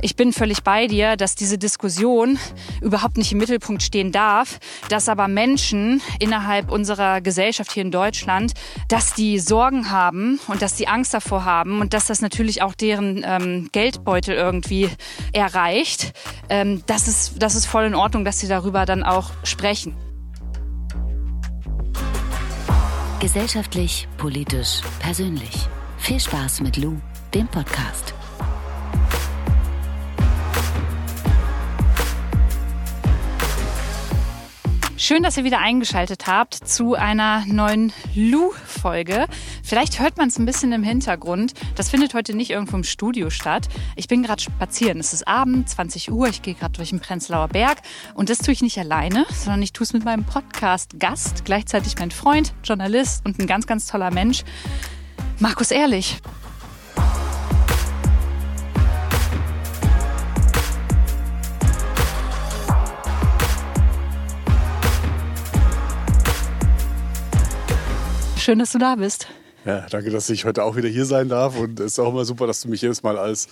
ich bin völlig bei dir, dass diese Diskussion überhaupt nicht im Mittelpunkt stehen darf, dass aber Menschen innerhalb unserer Gesellschaft hier in Deutschland, dass die Sorgen haben und dass die Angst davor haben und dass das natürlich auch deren ähm, Geldbeutel irgendwie erreicht, ähm, das, ist, das ist voll in Ordnung, dass sie darüber dann auch sprechen. Gesellschaftlich, politisch, persönlich. Viel Spaß mit Lou, dem Podcast. Schön, dass ihr wieder eingeschaltet habt zu einer neuen Lu-Folge. Vielleicht hört man es ein bisschen im Hintergrund. Das findet heute nicht irgendwo im Studio statt. Ich bin gerade spazieren. Es ist Abend, 20 Uhr. Ich gehe gerade durch den Prenzlauer Berg. Und das tue ich nicht alleine, sondern ich tue es mit meinem Podcast-Gast, gleichzeitig mein Freund, Journalist und ein ganz, ganz toller Mensch, Markus Ehrlich. Schön, dass du da bist. Ja, danke, dass ich heute auch wieder hier sein darf. Und es ist auch immer super, dass du mich jedes Mal als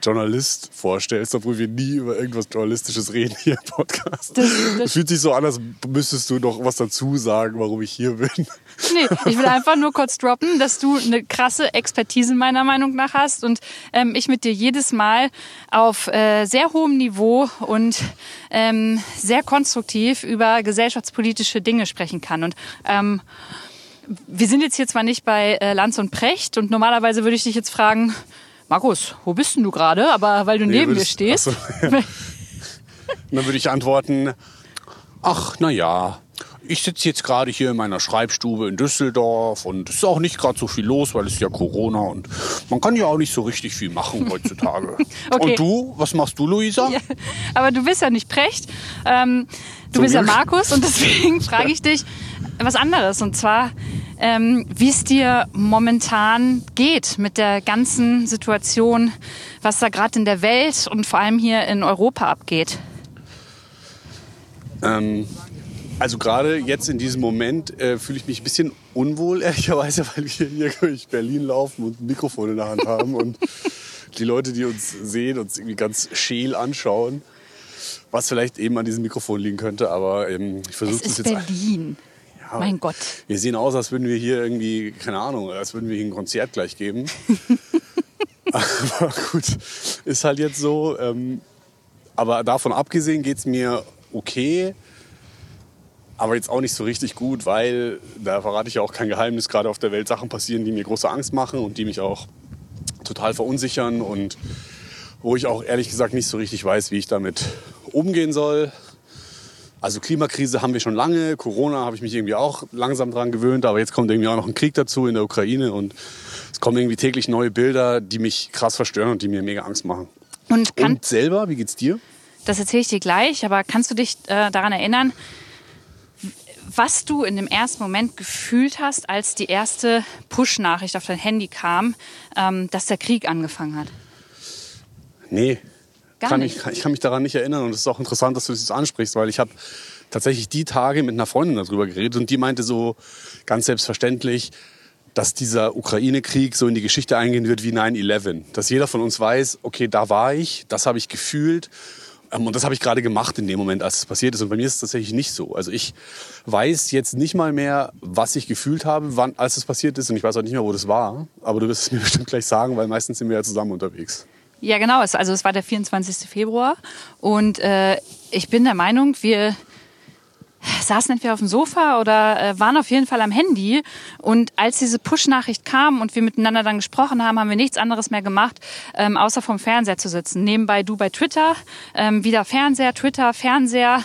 Journalist vorstellst, obwohl wir nie über irgendwas Journalistisches reden hier im Podcast. Das, das fühlt sich so an, als müsstest du noch was dazu sagen, warum ich hier bin. Nee, ich will einfach nur kurz droppen, dass du eine krasse Expertise meiner Meinung nach hast und ähm, ich mit dir jedes Mal auf äh, sehr hohem Niveau und ähm, sehr konstruktiv über gesellschaftspolitische Dinge sprechen kann. Und ähm, wir sind jetzt hier zwar nicht bei äh, Lanz und Precht und normalerweise würde ich dich jetzt fragen, Markus, wo bist denn du gerade? Aber weil du nee, neben mir stehst. So, ja. dann würde ich antworten, ach na ja, ich sitze jetzt gerade hier in meiner Schreibstube in Düsseldorf und es ist auch nicht gerade so viel los, weil es ist ja Corona und man kann ja auch nicht so richtig viel machen heutzutage. okay. Und du, was machst du, Luisa? Ja, aber du bist ja nicht Precht, ähm, du Zum bist ja Markus und deswegen frage ich dich, was anderes. Und zwar, ähm, wie es dir momentan geht mit der ganzen Situation, was da gerade in der Welt und vor allem hier in Europa abgeht. Ähm, also gerade jetzt in diesem Moment äh, fühle ich mich ein bisschen unwohl, ehrlicherweise, weil wir hier durch Berlin laufen und ein Mikrofon in der Hand haben und die Leute, die uns sehen, uns irgendwie ganz scheel anschauen was vielleicht eben an diesem Mikrofon liegen könnte, aber ähm, ich versuche das jetzt. Berlin. Ja, mein Gott. Wir sehen aus, als würden wir hier irgendwie, keine Ahnung, als würden wir hier ein Konzert gleich geben. aber gut, ist halt jetzt so. Ähm, aber davon abgesehen geht es mir okay. Aber jetzt auch nicht so richtig gut, weil, da verrate ich ja auch kein Geheimnis, gerade auf der Welt Sachen passieren, die mir große Angst machen und die mich auch total verunsichern und wo ich auch ehrlich gesagt nicht so richtig weiß, wie ich damit umgehen soll. Also Klimakrise haben wir schon lange, Corona habe ich mich irgendwie auch langsam dran gewöhnt, aber jetzt kommt irgendwie auch noch ein Krieg dazu in der Ukraine und es kommen irgendwie täglich neue Bilder, die mich krass verstören und die mir mega Angst machen. Und, und selber, wie geht's dir? Das erzähle ich dir gleich, aber kannst du dich äh, daran erinnern, was du in dem ersten Moment gefühlt hast, als die erste Push-Nachricht auf dein Handy kam, ähm, dass der Krieg angefangen hat? Nee, Gar kann nicht. Ich, ich kann mich daran nicht erinnern und es ist auch interessant, dass du das ansprichst, weil ich habe tatsächlich die Tage mit einer Freundin darüber geredet und die meinte so ganz selbstverständlich, dass dieser Ukraine-Krieg so in die Geschichte eingehen wird wie 9-11. Dass jeder von uns weiß, okay, da war ich, das habe ich gefühlt ähm, und das habe ich gerade gemacht in dem Moment, als es passiert ist. Und bei mir ist es tatsächlich nicht so. Also ich weiß jetzt nicht mal mehr, was ich gefühlt habe, wann, als es passiert ist. Und ich weiß auch nicht mehr, wo das war. Aber du wirst es mir bestimmt gleich sagen, weil meistens sind wir ja zusammen unterwegs. Ja, genau. Also es war der 24. Februar und äh, ich bin der Meinung, wir saßen entweder auf dem Sofa oder äh, waren auf jeden Fall am Handy. Und als diese Push-Nachricht kam und wir miteinander dann gesprochen haben, haben wir nichts anderes mehr gemacht, ähm, außer vom Fernseher zu sitzen. Nebenbei du bei Twitter, ähm, wieder Fernseher, Twitter, Fernseher.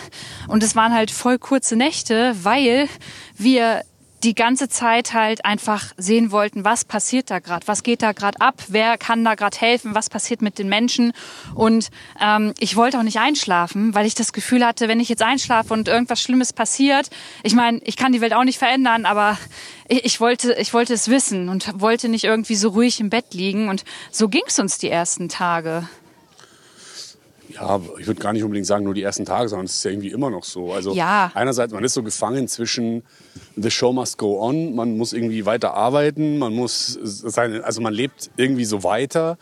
Und es waren halt voll kurze Nächte, weil wir die ganze Zeit halt einfach sehen wollten, was passiert da gerade, was geht da gerade ab, wer kann da gerade helfen, was passiert mit den Menschen. Und ähm, ich wollte auch nicht einschlafen, weil ich das Gefühl hatte, wenn ich jetzt einschlafe und irgendwas Schlimmes passiert, ich meine, ich kann die Welt auch nicht verändern, aber ich, ich, wollte, ich wollte es wissen und wollte nicht irgendwie so ruhig im Bett liegen. Und so ging es uns die ersten Tage ja, ich würde gar nicht unbedingt sagen, nur die ersten Tage, sondern es ist ja irgendwie immer noch so. Also ja. einerseits, man ist so gefangen zwischen the show must go on, man muss irgendwie weiter arbeiten, man muss seine, also man lebt irgendwie so weiter,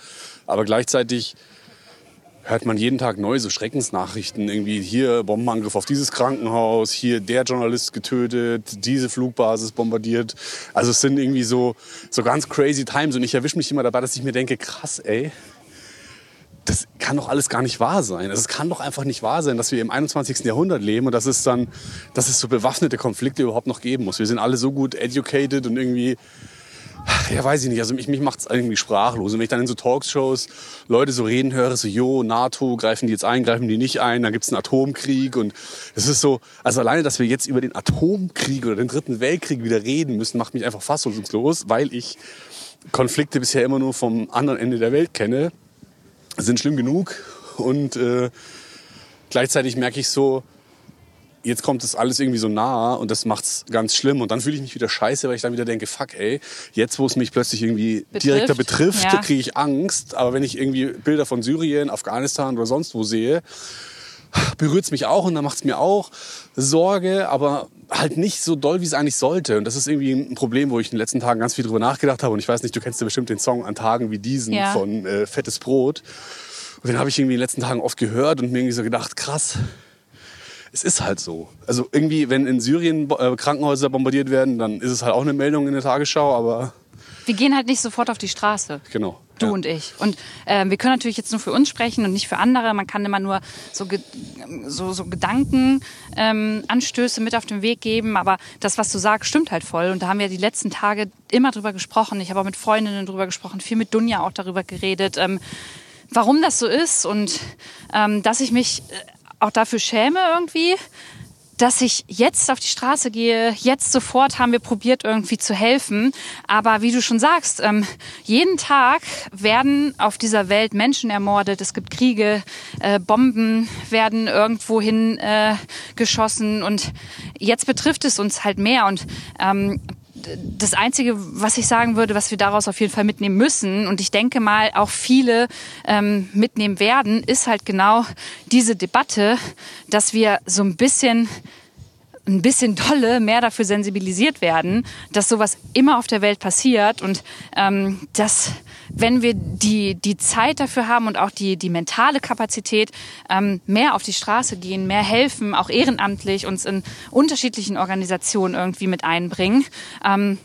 aber gleichzeitig hört man jeden Tag neue so Schreckensnachrichten. Irgendwie hier Bombenangriff auf dieses Krankenhaus, hier der Journalist getötet, diese Flugbasis bombardiert. Also es sind irgendwie so, so ganz crazy times. Und ich erwische mich immer dabei, dass ich mir denke, krass, ey, das kann doch alles gar nicht wahr sein. Also es kann doch einfach nicht wahr sein, dass wir im 21. Jahrhundert leben und dass es dann, dass es so bewaffnete Konflikte überhaupt noch geben muss. Wir sind alle so gut educated und irgendwie ja, weiß ich nicht. Also mich, mich macht es irgendwie sprachlos. Und wenn ich dann in so Talkshows Leute so reden höre, so, jo, NATO, greifen die jetzt ein, greifen die nicht ein, dann gibt es einen Atomkrieg. Und es ist so, also alleine, dass wir jetzt über den Atomkrieg oder den Dritten Weltkrieg wieder reden müssen, macht mich einfach fassungslos, weil ich Konflikte bisher immer nur vom anderen Ende der Welt kenne. Sind schlimm genug. Und äh, gleichzeitig merke ich so, jetzt kommt das alles irgendwie so nah und das macht's ganz schlimm. Und dann fühle ich mich wieder scheiße, weil ich dann wieder denke, fuck, ey, jetzt wo es mich plötzlich irgendwie betrifft. direkter betrifft, ja. kriege ich Angst. Aber wenn ich irgendwie Bilder von Syrien, Afghanistan oder sonst wo sehe, berührt es mich auch und dann macht es mir auch Sorge, aber halt nicht so doll, wie es eigentlich sollte. Und das ist irgendwie ein Problem, wo ich in den letzten Tagen ganz viel drüber nachgedacht habe. Und ich weiß nicht, du kennst ja bestimmt den Song an Tagen wie diesen ja. von äh, Fettes Brot. Und den habe ich irgendwie in den letzten Tagen oft gehört und mir irgendwie so gedacht, krass, es ist halt so. Also irgendwie, wenn in Syrien äh, Krankenhäuser bombardiert werden, dann ist es halt auch eine Meldung in der Tagesschau, aber... Wir gehen halt nicht sofort auf die Straße. Genau. Du ja. und ich. Und äh, wir können natürlich jetzt nur für uns sprechen und nicht für andere. Man kann immer nur so, so, so Gedankenanstöße ähm, mit auf den Weg geben. Aber das, was du sagst, stimmt halt voll. Und da haben wir die letzten Tage immer drüber gesprochen. Ich habe auch mit Freundinnen drüber gesprochen, viel mit Dunja auch darüber geredet. Ähm, warum das so ist und ähm, dass ich mich äh, auch dafür schäme irgendwie, dass ich jetzt auf die Straße gehe, jetzt sofort haben wir probiert irgendwie zu helfen. Aber wie du schon sagst, ähm, jeden Tag werden auf dieser Welt Menschen ermordet. Es gibt Kriege, äh, Bomben werden irgendwohin äh, geschossen und jetzt betrifft es uns halt mehr. Und ähm, das Einzige, was ich sagen würde, was wir daraus auf jeden Fall mitnehmen müssen, und ich denke mal auch viele ähm, mitnehmen werden, ist halt genau diese Debatte, dass wir so ein bisschen ein bisschen dolle mehr dafür sensibilisiert werden, dass sowas immer auf der Welt passiert und ähm, dass wenn wir die, die Zeit dafür haben und auch die, die mentale Kapazität, ähm, mehr auf die Straße gehen, mehr helfen, auch ehrenamtlich uns in unterschiedlichen Organisationen irgendwie mit einbringen. Ähm,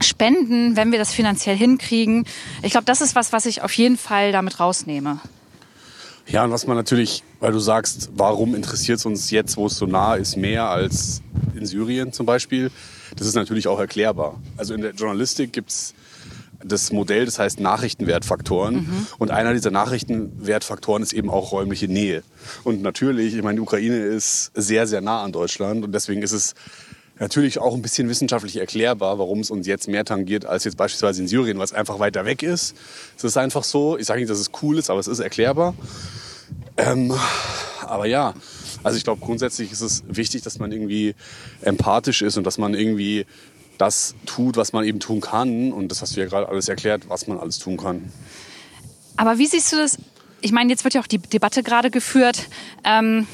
spenden, wenn wir das finanziell hinkriegen. Ich glaube, das ist was, was ich auf jeden Fall damit rausnehme. Ja, und was man natürlich, weil du sagst, warum interessiert es uns jetzt, wo es so nah ist, mehr als in Syrien zum Beispiel, das ist natürlich auch erklärbar. Also in der Journalistik gibt es das Modell, das heißt Nachrichtenwertfaktoren. Mhm. Und einer dieser Nachrichtenwertfaktoren ist eben auch räumliche Nähe. Und natürlich, ich meine, die Ukraine ist sehr, sehr nah an Deutschland und deswegen ist es natürlich auch ein bisschen wissenschaftlich erklärbar, warum es uns jetzt mehr tangiert als jetzt beispielsweise in Syrien, was einfach weiter weg ist. Es ist einfach so. Ich sage nicht, dass es cool ist, aber es ist erklärbar. Ähm, aber ja, also ich glaube grundsätzlich ist es wichtig, dass man irgendwie empathisch ist und dass man irgendwie das tut, was man eben tun kann. Und das hast du ja gerade alles erklärt, was man alles tun kann. Aber wie siehst du das? Ich meine, jetzt wird ja auch die Debatte gerade geführt. Ähm,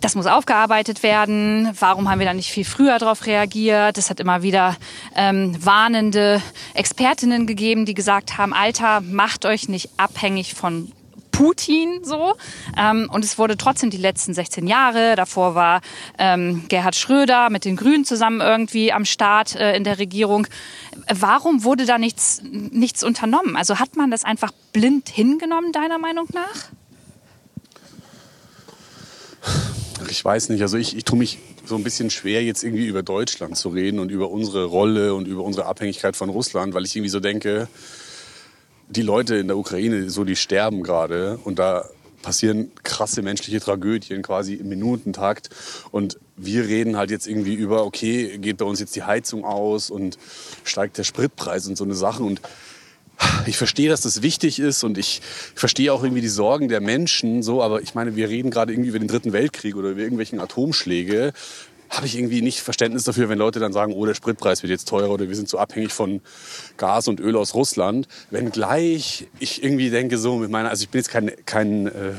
das muss aufgearbeitet werden. Warum haben wir da nicht viel früher darauf reagiert? Es hat immer wieder ähm, warnende Expertinnen gegeben, die gesagt haben, Alter, macht euch nicht abhängig von Putin so. Ähm, und es wurde trotzdem die letzten 16 Jahre, davor war ähm, Gerhard Schröder mit den Grünen zusammen irgendwie am Start äh, in der Regierung. Warum wurde da nichts, nichts unternommen? Also hat man das einfach blind hingenommen, deiner Meinung nach? Ich weiß nicht. Also ich, ich tue mich so ein bisschen schwer, jetzt irgendwie über Deutschland zu reden und über unsere Rolle und über unsere Abhängigkeit von Russland, weil ich irgendwie so denke, die Leute in der Ukraine, so die sterben gerade und da passieren krasse menschliche Tragödien quasi im Minutentakt. Und wir reden halt jetzt irgendwie über, okay, geht bei uns jetzt die Heizung aus und steigt der Spritpreis und so eine Sachen und ich verstehe, dass das wichtig ist und ich verstehe auch irgendwie die Sorgen der Menschen so, aber ich meine, wir reden gerade irgendwie über den Dritten Weltkrieg oder über irgendwelchen Atomschläge habe ich irgendwie nicht Verständnis dafür, wenn Leute dann sagen, oh, der Spritpreis wird jetzt teurer oder wir sind so abhängig von Gas und Öl aus Russland. Wenngleich ich irgendwie denke, so mit meiner, also ich bin jetzt kein, kein äh,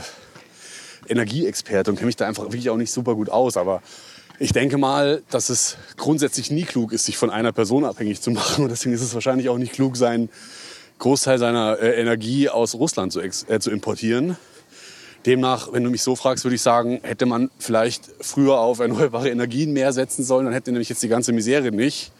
Energieexperte und kenne mich da einfach wirklich auch nicht super gut aus, aber ich denke mal, dass es grundsätzlich nie klug ist, sich von einer Person abhängig zu machen. Und deswegen ist es wahrscheinlich auch nicht klug, seinen Großteil seiner äh, Energie aus Russland zu, äh, zu importieren. Demnach, wenn du mich so fragst, würde ich sagen, hätte man vielleicht früher auf erneuerbare Energien mehr setzen sollen, dann hätte nämlich jetzt die ganze Misere nicht.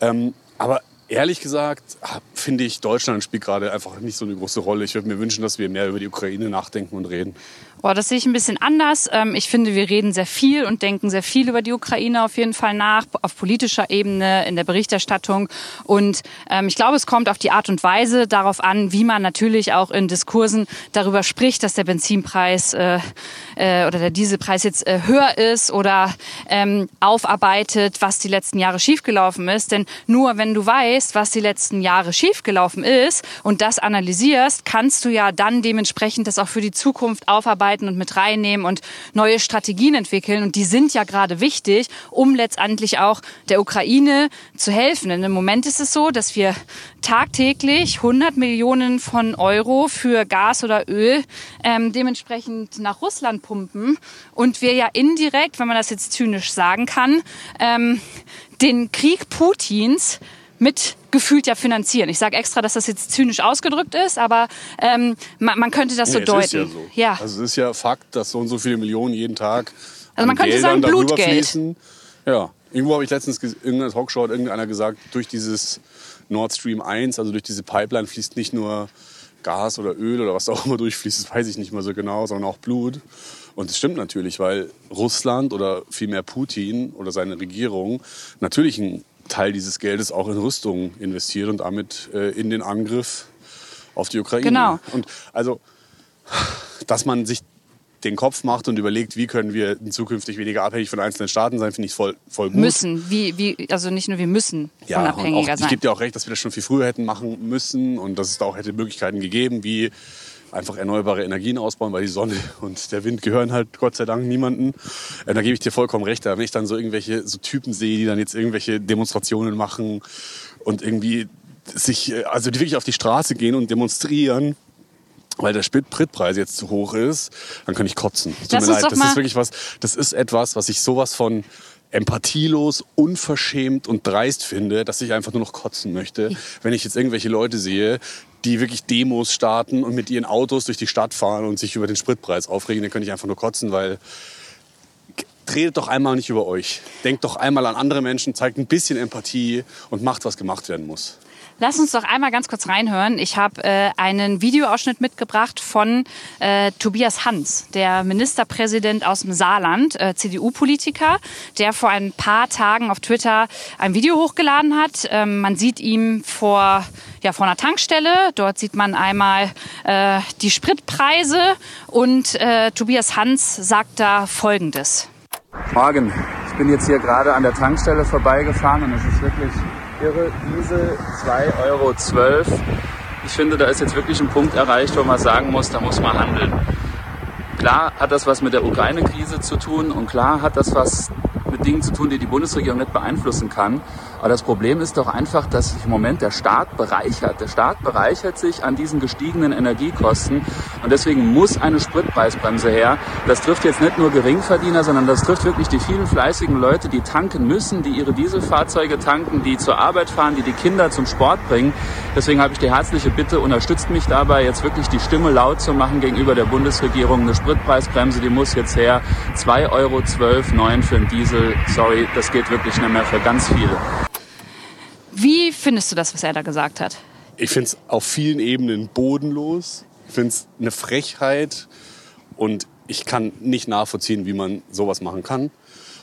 Ähm, aber ehrlich gesagt finde ich, Deutschland spielt gerade einfach nicht so eine große Rolle. Ich würde mir wünschen, dass wir mehr über die Ukraine nachdenken und reden. Boah, das sehe ich ein bisschen anders. Ähm, ich finde, wir reden sehr viel und denken sehr viel über die Ukraine auf jeden Fall nach, auf politischer Ebene, in der Berichterstattung. Und ähm, ich glaube, es kommt auf die Art und Weise darauf an, wie man natürlich auch in Diskursen darüber spricht, dass der Benzinpreis äh, äh, oder der Dieselpreis jetzt äh, höher ist oder ähm, aufarbeitet, was die letzten Jahre schiefgelaufen ist. Denn nur wenn du weißt, was die letzten Jahre schiefgelaufen ist und das analysierst, kannst du ja dann dementsprechend das auch für die Zukunft aufarbeiten vorbereiten und mit reinnehmen und neue Strategien entwickeln. Und die sind ja gerade wichtig, um letztendlich auch der Ukraine zu helfen. Denn im Moment ist es so, dass wir tagtäglich 100 Millionen von Euro für Gas oder Öl ähm, dementsprechend nach Russland pumpen und wir ja indirekt, wenn man das jetzt zynisch sagen kann, ähm, den Krieg Putins mit gefühlt ja finanzieren. Ich sage extra, dass das jetzt zynisch ausgedrückt ist, aber ähm, man, man, könnte das nee, so deuten. Ist ja, so. ja. Also es ist ja Fakt, dass so und so viele Millionen jeden Tag also man könnte Geldern sagen Blutgeld. Fließen. Ja, irgendwo habe ich letztens in irgendeiner Talkshow hat irgendeiner gesagt, durch dieses Nord Stream 1, also durch diese Pipeline fließt nicht nur Gas oder Öl oder was auch immer durchfließt, das weiß ich nicht mehr so genau, sondern auch Blut. Und das stimmt natürlich, weil Russland oder vielmehr Putin oder seine Regierung natürlich ein Teil dieses Geldes auch in Rüstung investiert und damit äh, in den Angriff auf die Ukraine. Genau. Und also, dass man sich den Kopf macht und überlegt, wie können wir zukünftig weniger abhängig von einzelnen Staaten sein, finde ich voll, voll gut. Müssen, wie, wie, also nicht nur wir müssen ja, unabhängiger auch, sein. Ich gebe dir auch recht, dass wir das schon viel früher hätten machen müssen und dass es da auch hätte Möglichkeiten gegeben, wie einfach erneuerbare Energien ausbauen, weil die Sonne und der Wind gehören halt Gott sei Dank niemanden. Äh, da gebe ich dir vollkommen recht. Wenn ich dann so irgendwelche so Typen sehe, die dann jetzt irgendwelche Demonstrationen machen und irgendwie sich, äh, also die wirklich auf die Straße gehen und demonstrieren, weil der Spritpreis jetzt zu hoch ist, dann kann ich kotzen. Tut mir leid. Das ist wirklich was, das ist etwas, was ich sowas von empathielos, unverschämt und dreist finde, dass ich einfach nur noch kotzen möchte, wenn ich jetzt irgendwelche Leute sehe, die wirklich Demos starten und mit ihren Autos durch die Stadt fahren und sich über den Spritpreis aufregen, dann könnte ich einfach nur kotzen, weil tretet doch einmal nicht über euch. Denkt doch einmal an andere Menschen, zeigt ein bisschen Empathie und macht, was gemacht werden muss. Lass uns doch einmal ganz kurz reinhören. Ich habe äh, einen Videoausschnitt mitgebracht von äh, Tobias Hans, der Ministerpräsident aus dem Saarland, äh, CDU-Politiker, der vor ein paar Tagen auf Twitter ein Video hochgeladen hat. Ähm, man sieht ihn vor, ja, vor einer Tankstelle. Dort sieht man einmal äh, die Spritpreise und äh, Tobias Hans sagt da Folgendes. Morgen. Ich bin jetzt hier gerade an der Tankstelle vorbeigefahren und es ist wirklich irre. Diesel 2,12 Euro. Ich finde, da ist jetzt wirklich ein Punkt erreicht, wo man sagen muss, da muss man handeln. Klar hat das was mit der Ukraine-Krise zu tun und klar hat das was mit Dingen zu tun, die die Bundesregierung nicht beeinflussen kann. Aber das Problem ist doch einfach, dass sich im Moment der Staat bereichert. Der Staat bereichert sich an diesen gestiegenen Energiekosten und deswegen muss eine Spritpreisbremse her. Das trifft jetzt nicht nur Geringverdiener, sondern das trifft wirklich die vielen fleißigen Leute, die tanken müssen, die ihre Dieselfahrzeuge tanken, die zur Arbeit fahren, die die Kinder zum Sport bringen. Deswegen habe ich die herzliche Bitte, unterstützt mich dabei, jetzt wirklich die Stimme laut zu machen gegenüber der Bundesregierung. Eine Spritpreisbremse, die muss jetzt her. 2,12 Euro für den Diesel. Sorry, das geht wirklich nicht mehr für ganz viele. Wie findest du das, was er da gesagt hat? Ich finde es auf vielen Ebenen bodenlos. Ich finde es eine Frechheit und ich kann nicht nachvollziehen, wie man sowas machen kann.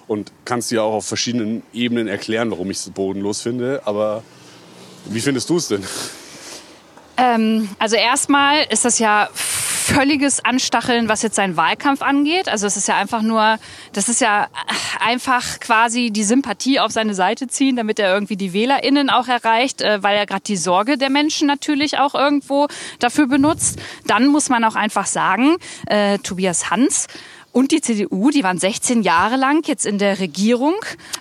Und kannst dir auch auf verschiedenen Ebenen erklären, warum ich es bodenlos finde. Aber wie findest du es denn? Ähm, also erstmal ist das ja völliges Anstacheln, was jetzt seinen Wahlkampf angeht. Also es ist ja einfach nur, das ist ja einfach quasi die Sympathie auf seine Seite ziehen, damit er irgendwie die WählerInnen auch erreicht, äh, weil er gerade die Sorge der Menschen natürlich auch irgendwo dafür benutzt. Dann muss man auch einfach sagen, äh, Tobias Hans und die CDU, die waren 16 Jahre lang jetzt in der Regierung.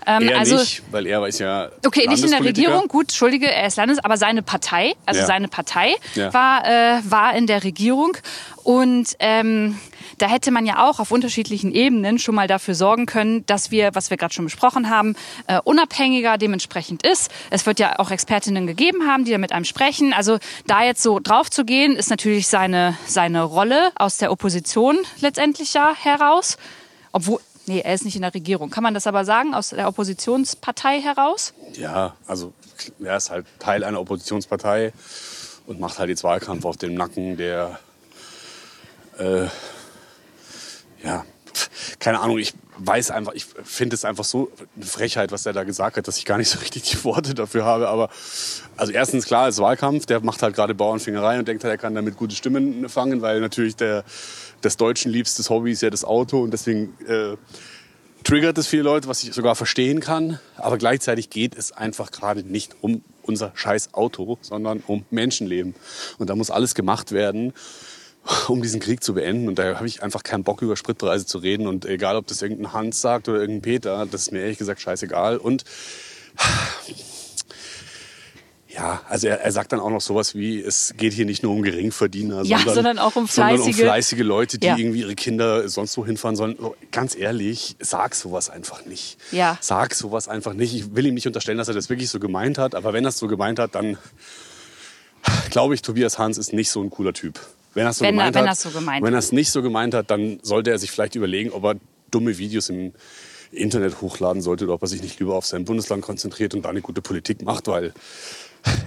Ähm, er also, nicht, weil er ist ja Okay, nicht in der Regierung, gut, entschuldige, er ist Landes, aber seine Partei, also ja. seine Partei ja. war, äh, war in der Regierung. Und ähm, da hätte man ja auch auf unterschiedlichen Ebenen schon mal dafür sorgen können, dass wir, was wir gerade schon besprochen haben, äh, unabhängiger dementsprechend ist. Es wird ja auch Expertinnen gegeben haben, die da mit einem sprechen. Also da jetzt so drauf zu gehen, ist natürlich seine, seine Rolle aus der Opposition letztendlich ja heraus. Obwohl, nee, er ist nicht in der Regierung. Kann man das aber sagen, aus der Oppositionspartei heraus? Ja, also er ist halt Teil einer Oppositionspartei und macht halt jetzt Wahlkampf auf dem Nacken der, äh, ja, keine Ahnung, ich weiß einfach, ich finde es einfach so eine Frechheit, was er da gesagt hat, dass ich gar nicht so richtig die Worte dafür habe. Aber also erstens klar, es ist Wahlkampf, der macht halt gerade Bauernfingerei und denkt halt, er kann damit gute Stimmen fangen, weil natürlich der, des Deutschen liebstes Hobby ist ja das Auto und deswegen äh, triggert es viele Leute, was ich sogar verstehen kann. Aber gleichzeitig geht es einfach gerade nicht um unser scheiß Auto, sondern um Menschenleben. Und da muss alles gemacht werden, um diesen Krieg zu beenden. Und da habe ich einfach keinen Bock, über Spritpreise zu reden. Und egal, ob das irgendein Hans sagt oder irgendein Peter, das ist mir ehrlich gesagt scheißegal. Und ja, also er, er, sagt dann auch noch sowas wie, es geht hier nicht nur um Geringverdiener, ja, sondern, sondern, auch um fleißige, sondern um fleißige Leute, die ja. irgendwie ihre Kinder sonst wo hinfahren sollen. Ganz ehrlich, sag sowas einfach nicht. Ja. Sag sowas einfach nicht. Ich will ihm nicht unterstellen, dass er das wirklich so gemeint hat, aber wenn er es so gemeint hat, dann glaube ich, Tobias Hans ist nicht so ein cooler Typ. Wenn er es so, wenn, gemeint hat, so gemeint wenn er es nicht so gemeint hat, dann sollte er sich vielleicht überlegen, ob er dumme Videos im Internet hochladen sollte oder ob er sich nicht lieber auf sein Bundesland konzentriert und da eine gute Politik macht, weil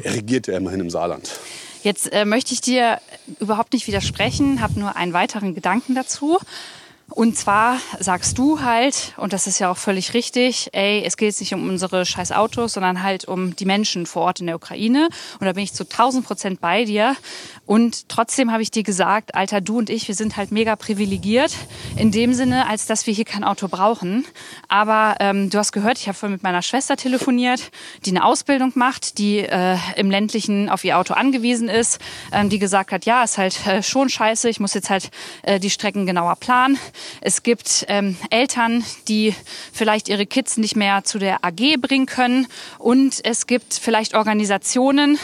er regiert ja immerhin im Saarland. Jetzt äh, möchte ich dir überhaupt nicht widersprechen, habe nur einen weiteren Gedanken dazu. Und zwar sagst du halt, und das ist ja auch völlig richtig, ey, es geht jetzt nicht um unsere scheiß Autos, sondern halt um die Menschen vor Ort in der Ukraine. Und da bin ich zu 1000 Prozent bei dir. Und trotzdem habe ich dir gesagt, Alter, du und ich, wir sind halt mega privilegiert. In dem Sinne, als dass wir hier kein Auto brauchen. Aber ähm, du hast gehört, ich habe vorhin mit meiner Schwester telefoniert, die eine Ausbildung macht, die äh, im ländlichen auf ihr Auto angewiesen ist, ähm, die gesagt hat, ja, ist halt äh, schon scheiße, ich muss jetzt halt äh, die Strecken genauer planen. Es gibt ähm, Eltern, die vielleicht ihre Kids nicht mehr zu der AG bringen können. Und es gibt vielleicht Organisationen,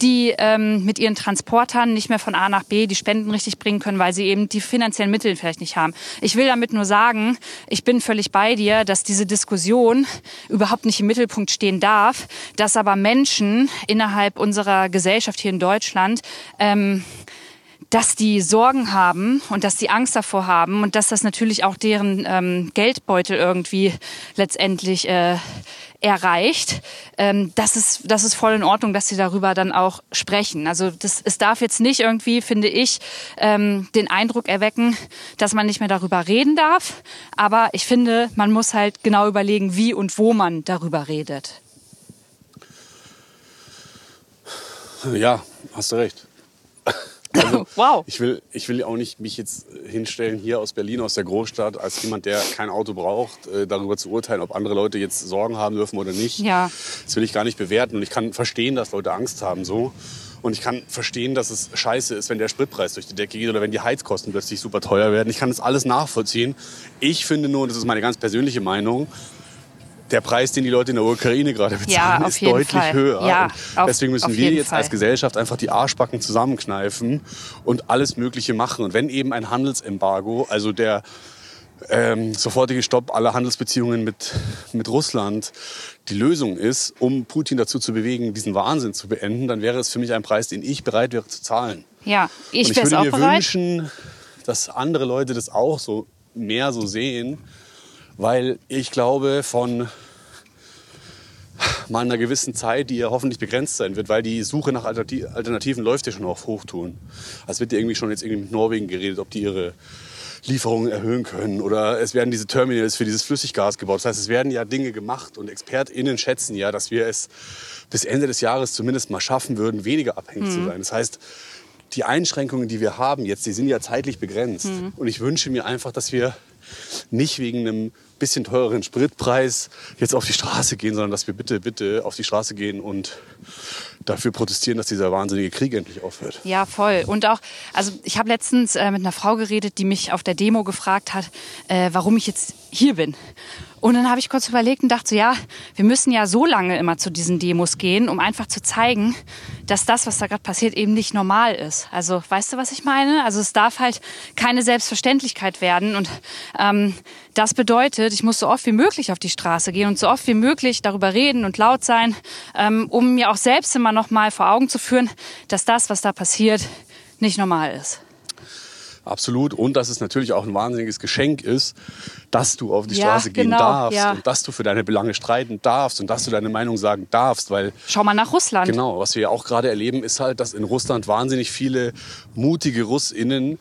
die ähm, mit ihren Transportern nicht mehr von A nach B die Spenden richtig bringen können, weil sie eben die finanziellen Mittel vielleicht nicht haben. Ich will damit nur sagen, ich bin völlig bei dir, dass diese Diskussion überhaupt nicht im Mittelpunkt stehen darf, dass aber Menschen innerhalb unserer Gesellschaft hier in Deutschland ähm, dass die Sorgen haben und dass die Angst davor haben und dass das natürlich auch deren ähm, Geldbeutel irgendwie letztendlich äh, erreicht, ähm, das, ist, das ist voll in Ordnung, dass sie darüber dann auch sprechen. Also das, es darf jetzt nicht irgendwie, finde ich, ähm, den Eindruck erwecken, dass man nicht mehr darüber reden darf. Aber ich finde, man muss halt genau überlegen, wie und wo man darüber redet. Ja, hast du recht. Also, wow. Ich will, ich will auch nicht mich jetzt hinstellen hier aus Berlin, aus der Großstadt, als jemand, der kein Auto braucht, äh, darüber zu urteilen, ob andere Leute jetzt Sorgen haben dürfen oder nicht. Ja. Das will ich gar nicht bewerten. Und ich kann verstehen, dass Leute Angst haben so. Und ich kann verstehen, dass es scheiße ist, wenn der Spritpreis durch die Decke geht oder wenn die Heizkosten plötzlich super teuer werden. Ich kann das alles nachvollziehen. Ich finde nur, das ist meine ganz persönliche Meinung, der Preis, den die Leute in der Ukraine gerade bezahlen, ja, ist deutlich Fall. höher. Ja, auf, deswegen müssen wir jetzt Fall. als Gesellschaft einfach die Arschbacken zusammenkneifen und alles Mögliche machen. Und wenn eben ein Handelsembargo, also der ähm, sofortige Stopp aller Handelsbeziehungen mit, mit Russland die Lösung ist, um Putin dazu zu bewegen, diesen Wahnsinn zu beenden, dann wäre es für mich ein Preis, den ich bereit wäre zu zahlen. Ja, ich, und ich würde mir bereit. wünschen, dass andere Leute das auch so mehr so sehen, weil ich glaube, von mal einer gewissen Zeit, die ja hoffentlich begrenzt sein wird, weil die Suche nach Alternativen läuft ja schon auf Hochtouren. Es wird ja irgendwie schon jetzt irgendwie mit Norwegen geredet, ob die ihre Lieferungen erhöhen können oder es werden diese Terminals für dieses Flüssiggas gebaut. Das heißt, es werden ja Dinge gemacht und ExpertInnen schätzen ja, dass wir es bis Ende des Jahres zumindest mal schaffen würden, weniger abhängig Mhm. zu sein. Das heißt, die Einschränkungen, die wir haben jetzt, die sind ja zeitlich begrenzt. Mhm. Und ich wünsche mir einfach, dass wir nicht wegen einem bisschen teureren Spritpreis jetzt auf die Straße gehen, sondern dass wir bitte, bitte auf die Straße gehen und dafür protestieren, dass dieser wahnsinnige Krieg endlich aufhört. Ja, voll. Und auch, also ich habe letztens äh, mit einer Frau geredet, die mich auf der Demo gefragt hat, äh, warum ich jetzt hier bin. Und dann habe ich kurz überlegt und dachte so, ja, wir müssen ja so lange immer zu diesen Demos gehen, um einfach zu zeigen, dass das, was da gerade passiert, eben nicht normal ist. Also weißt du, was ich meine? Also es darf halt keine Selbstverständlichkeit werden. Und ähm, das bedeutet, ich muss so oft wie möglich auf die Straße gehen und so oft wie möglich darüber reden und laut sein, ähm, um mir auch selbst immer noch mal vor Augen zu führen, dass das, was da passiert, nicht normal ist. Absolut. Und dass es natürlich auch ein wahnsinniges Geschenk ist, dass du auf die Ja, Straße gehen genau, darfst ja. und dass du für deine Belange streiten darfst und dass du deine Meinung sagen darfst, weil Schau mal nach Russland. Genau, was wir ja auch gerade erleben, ist halt, dass in Russland wahnsinnig viele mutige RussInnen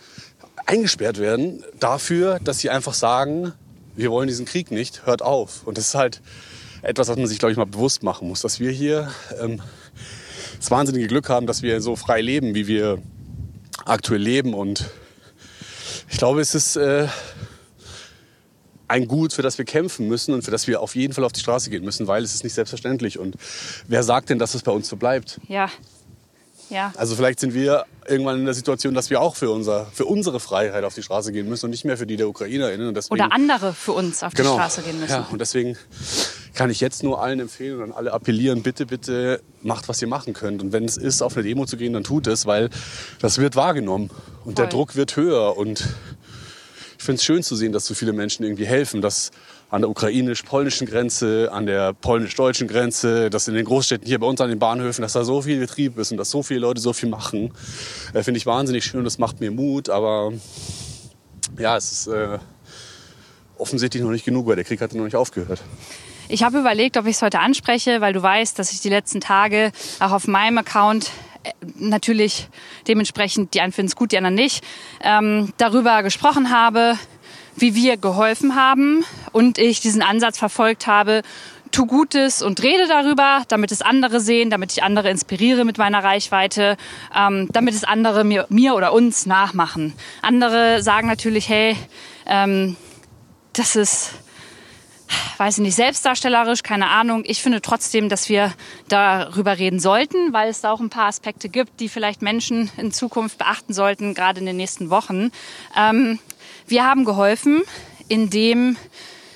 eingesperrt werden dafür, dass sie einfach sagen, wir wollen diesen Krieg nicht, hört auf. Und das ist halt etwas, was man sich, glaube ich, mal bewusst machen muss, dass wir hier ähm, das wahnsinnige Glück haben, dass wir so frei leben, wie wir aktuell leben. Und ich glaube, es ist äh, ein Gut, für das wir kämpfen müssen und für das wir auf jeden Fall auf die Straße gehen müssen, weil es ist nicht selbstverständlich. Und wer sagt denn, dass es bei uns so bleibt? Ja. Ja. Also vielleicht sind wir irgendwann in der Situation, dass wir auch für, unser, für unsere Freiheit auf die Straße gehen müssen und nicht mehr für die der UkrainerInnen. Und deswegen, Oder andere für uns auf die genau, Straße gehen müssen. Ja, und deswegen kann ich jetzt nur allen empfehlen und an alle appellieren, bitte, bitte macht, was ihr machen könnt. Und wenn es ist, auf eine Demo zu gehen, dann tut es, weil das wird wahrgenommen. Und der Voll. Druck wird höher. Und ich finde es schön zu sehen, dass so viele Menschen irgendwie helfen, dass an der ukrainisch-polnischen Grenze, an der polnisch-deutschen Grenze, dass in den Großstädten hier bei uns an den Bahnhöfen, dass da so viel Betrieb ist und dass so viele Leute so viel machen. Äh, Finde ich wahnsinnig schön und das macht mir Mut. Aber ja, es ist äh, offensichtlich noch nicht genug, weil der Krieg hat noch nicht aufgehört. Ich habe überlegt, ob ich es heute anspreche, weil du weißt, dass ich die letzten Tage auch auf meinem Account natürlich dementsprechend, die einen finden es gut, die anderen nicht, ähm, darüber gesprochen habe, wie wir geholfen haben und ich diesen Ansatz verfolgt habe, tu Gutes und rede darüber, damit es andere sehen, damit ich andere inspiriere mit meiner Reichweite, ähm, damit es andere mir, mir oder uns nachmachen. Andere sagen natürlich, hey, ähm, das ist weiß ich nicht, selbstdarstellerisch, keine Ahnung. Ich finde trotzdem, dass wir darüber reden sollten, weil es da auch ein paar Aspekte gibt, die vielleicht Menschen in Zukunft beachten sollten, gerade in den nächsten Wochen. Ähm, wir haben geholfen, indem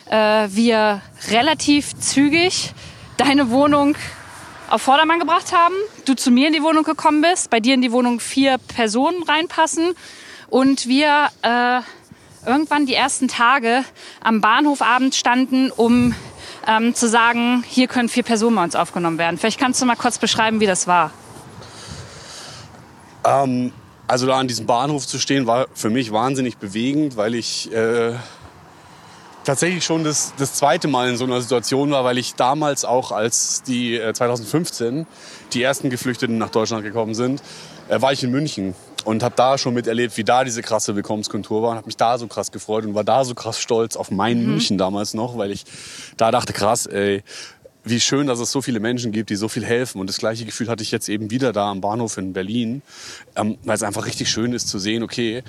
äh, wir relativ zügig deine Wohnung auf Vordermann gebracht haben, du zu mir in die Wohnung gekommen bist, bei dir in die Wohnung vier Personen reinpassen und wir äh, irgendwann die ersten Tage am Bahnhofabend standen, um ähm, zu sagen, hier können vier Personen bei uns aufgenommen werden. Vielleicht kannst du mal kurz beschreiben, wie das war. Ähm, also da an diesem Bahnhof zu stehen, war für mich wahnsinnig bewegend, weil ich äh, tatsächlich schon das, das zweite Mal in so einer Situation war, weil ich damals auch, als die äh, 2015 die ersten Geflüchteten nach Deutschland gekommen sind, äh, war ich in München und habe da schon miterlebt, wie da diese krasse Willkommenskultur war und habe mich da so krass gefreut und war da so krass stolz auf mein München damals noch, weil ich da dachte, krass, ey, wie schön, dass es so viele Menschen gibt, die so viel helfen. Und das gleiche Gefühl hatte ich jetzt eben wieder da am Bahnhof in Berlin, ähm, weil es einfach richtig schön ist zu sehen, okay,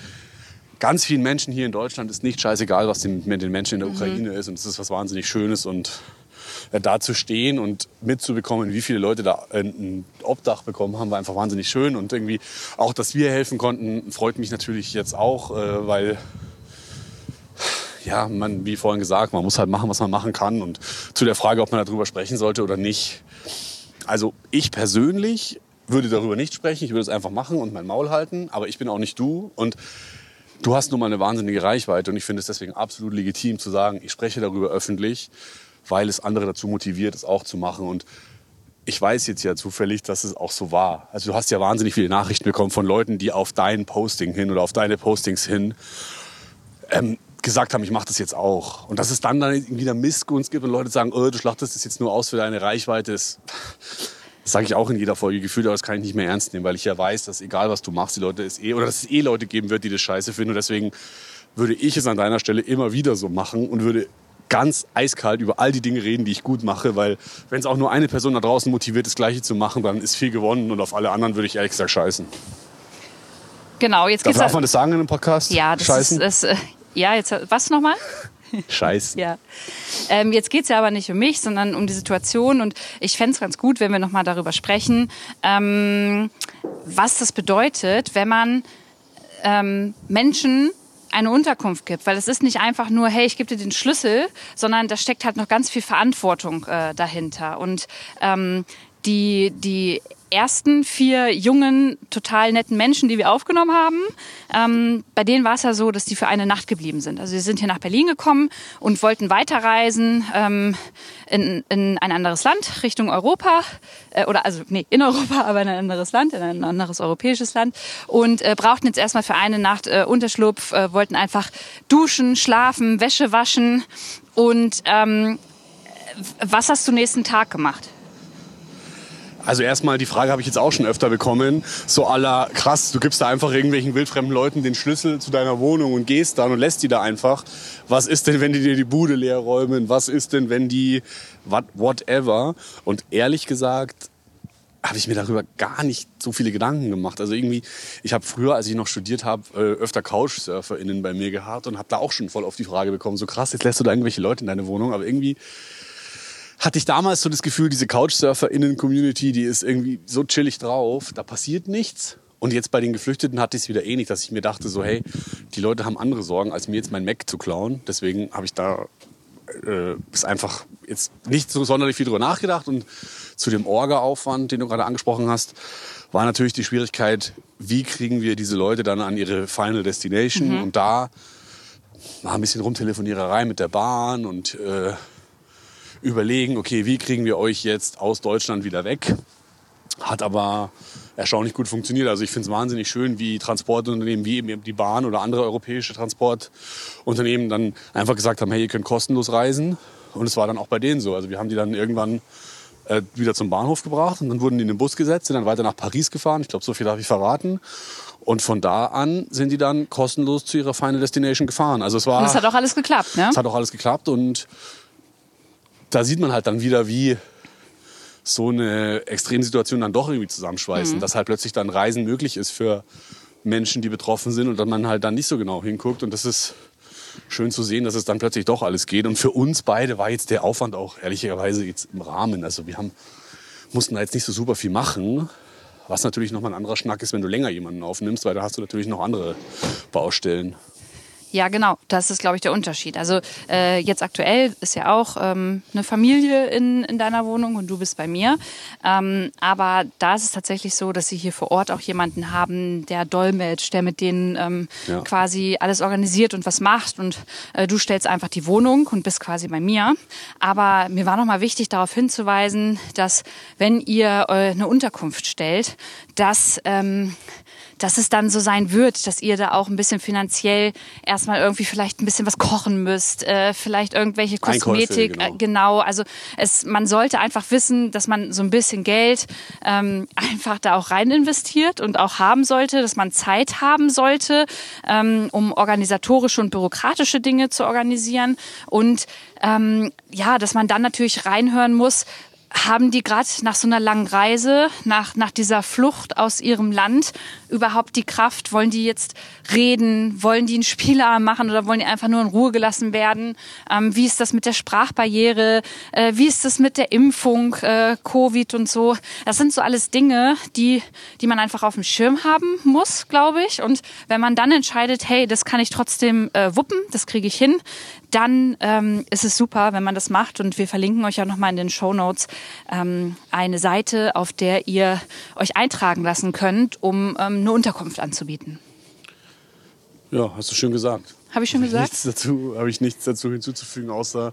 ganz vielen Menschen hier in Deutschland ist nicht scheißegal, was den, mit den Menschen in der Ukraine ist. Und es ist was wahnsinnig Schönes. Und da zu stehen und mitzubekommen, wie viele Leute da äh, ein Obdach bekommen haben, war einfach wahnsinnig schön. Und irgendwie auch, dass wir helfen konnten, freut mich natürlich jetzt auch, äh, weil ja, man, wie vorhin gesagt, man muss halt machen, was man machen kann. Und zu der Frage, ob man darüber sprechen sollte oder nicht. Also ich persönlich würde darüber nicht sprechen. Ich würde es einfach machen und mein Maul halten. Aber ich bin auch nicht du. Und du hast nun mal eine wahnsinnige Reichweite. Und ich finde es deswegen absolut legitim zu sagen, ich spreche darüber öffentlich, weil es andere dazu motiviert, es auch zu machen. Und ich weiß jetzt ja zufällig, dass es auch so war. Also du hast ja wahnsinnig viele Nachrichten bekommen von Leuten, die auf dein Posting hin oder auf deine Postings hin ähm, gesagt haben, ich mache das jetzt auch. Und dass es dann, dann wieder Missgunst gibt und Leute sagen, oh, du schlachtest das jetzt nur aus für deine Reichweite, das, das sage ich auch in jeder Folge gefühlt, aber das kann ich nicht mehr ernst nehmen, weil ich ja weiß, dass egal was du machst, die Leute es eh, oder dass es eh Leute geben wird, die das scheiße finden. Und deswegen würde ich es an deiner Stelle immer wieder so machen und würde ganz eiskalt über all die Dinge reden, die ich gut mache, weil wenn es auch nur eine Person da draußen motiviert, das Gleiche zu machen, dann ist viel gewonnen und auf alle anderen würde ich ehrlich gesagt scheißen. Genau, jetzt Darf, geht's darf man das sagen in einem Podcast? Ja, das scheißen? ist, das, äh, ja, jetzt was nochmal? Scheißen. Ja. Ähm, jetzt geht es ja aber nicht um mich, sondern um die Situation. Und ich fände es ganz gut, wenn wir nochmal darüber sprechen, ähm, was das bedeutet, wenn man ähm, Menschen eine Unterkunft gibt. Weil es ist nicht einfach nur, hey, ich gebe dir den Schlüssel, sondern da steckt halt noch ganz viel Verantwortung äh, dahinter. Und ähm, die, die ersten vier jungen, total netten Menschen, die wir aufgenommen haben, ähm, bei denen war es ja so, dass die für eine Nacht geblieben sind. Also sie sind hier nach Berlin gekommen und wollten weiterreisen ähm, in, in ein anderes Land, Richtung Europa, äh, oder also nee, in Europa, aber in ein anderes Land, in ein anderes europäisches Land und äh, brauchten jetzt erstmal für eine Nacht äh, Unterschlupf, äh, wollten einfach duschen, schlafen, Wäsche waschen und ähm, was hast du nächsten Tag gemacht? Also erstmal, die Frage habe ich jetzt auch schon öfter bekommen. So aller krass, du gibst da einfach irgendwelchen wildfremden Leuten den Schlüssel zu deiner Wohnung und gehst dann und lässt die da einfach. Was ist denn, wenn die dir die Bude leer räumen? Was ist denn, wenn die what, whatever? Und ehrlich gesagt, habe ich mir darüber gar nicht so viele Gedanken gemacht. Also irgendwie, ich habe früher, als ich noch studiert habe, äh, öfter CouchsurferInnen bei mir gehabt und habe da auch schon voll auf die Frage bekommen, so krass, jetzt lässt du da irgendwelche Leute in deine Wohnung, aber irgendwie hatte ich damals so das Gefühl, diese Couchsurfer-Innen-Community, die ist irgendwie so chillig drauf, da passiert nichts. Und jetzt bei den Geflüchteten hatte ich es wieder ähnlich, dass ich mir dachte, so hey, die Leute haben andere Sorgen, als mir jetzt mein Mac zu klauen. Deswegen habe ich da äh, ist einfach jetzt nicht so sonderlich viel drüber nachgedacht. Und zu dem Orga-Aufwand, den du gerade angesprochen hast, war natürlich die Schwierigkeit, wie kriegen wir diese Leute dann an ihre Final Destination. Mhm. Und da war ein bisschen Rumtelefoniererei mit der Bahn und äh, überlegen, okay, wie kriegen wir euch jetzt aus Deutschland wieder weg? Hat aber erstaunlich gut funktioniert. Also ich finde es wahnsinnig schön, wie Transportunternehmen wie eben die Bahn oder andere europäische Transportunternehmen dann einfach gesagt haben, hey, ihr könnt kostenlos reisen. Und es war dann auch bei denen so. Also wir haben die dann irgendwann äh, wieder zum Bahnhof gebracht und dann wurden die in den Bus gesetzt, sind dann weiter nach Paris gefahren. Ich glaube, so viel darf ich verraten. Und von da an sind die dann kostenlos zu ihrer Final Destination gefahren. Also es war. Und es hat auch alles geklappt, ne? Es hat auch alles geklappt und da sieht man halt dann wieder, wie so eine Extremsituation dann doch irgendwie zusammenschweißen. Mhm. Dass halt plötzlich dann Reisen möglich ist für Menschen, die betroffen sind und dass man halt dann nicht so genau hinguckt. Und das ist schön zu sehen, dass es dann plötzlich doch alles geht. Und für uns beide war jetzt der Aufwand auch ehrlicherweise jetzt im Rahmen. Also wir haben, mussten da jetzt nicht so super viel machen. Was natürlich nochmal ein anderer Schnack ist, wenn du länger jemanden aufnimmst, weil da hast du natürlich noch andere Baustellen. Ja, genau. Das ist, glaube ich, der Unterschied. Also äh, jetzt aktuell ist ja auch ähm, eine Familie in, in deiner Wohnung und du bist bei mir. Ähm, aber da ist es tatsächlich so, dass sie hier vor Ort auch jemanden haben, der dolmetscht, der mit denen ähm, ja. quasi alles organisiert und was macht. Und äh, du stellst einfach die Wohnung und bist quasi bei mir. Aber mir war nochmal wichtig, darauf hinzuweisen, dass wenn ihr äh, eine Unterkunft stellt, dass ähm, dass es dann so sein wird, dass ihr da auch ein bisschen finanziell erstmal irgendwie vielleicht ein bisschen was kochen müsst, äh, vielleicht irgendwelche Kosmetik, genau. Äh, genau. Also es, man sollte einfach wissen, dass man so ein bisschen Geld ähm, einfach da auch rein investiert und auch haben sollte, dass man Zeit haben sollte, ähm, um organisatorische und bürokratische Dinge zu organisieren und ähm, ja, dass man dann natürlich reinhören muss, haben die gerade nach so einer langen Reise, nach, nach dieser Flucht aus ihrem Land überhaupt die Kraft? Wollen die jetzt reden? Wollen die einen Spieler machen oder wollen die einfach nur in Ruhe gelassen werden? Ähm, wie ist das mit der Sprachbarriere? Äh, wie ist das mit der Impfung, äh, Covid und so? Das sind so alles Dinge, die, die man einfach auf dem Schirm haben muss, glaube ich. Und wenn man dann entscheidet, hey, das kann ich trotzdem äh, wuppen, das kriege ich hin, dann ähm, ist es super, wenn man das macht. Und wir verlinken euch auch nochmal in den Show Notes ähm, eine Seite, auf der ihr euch eintragen lassen könnt, um ähm, eine Unterkunft anzubieten. Ja, hast du schön gesagt. Habe ich schon hab gesagt? Ich dazu, Habe ich nichts dazu hinzuzufügen, außer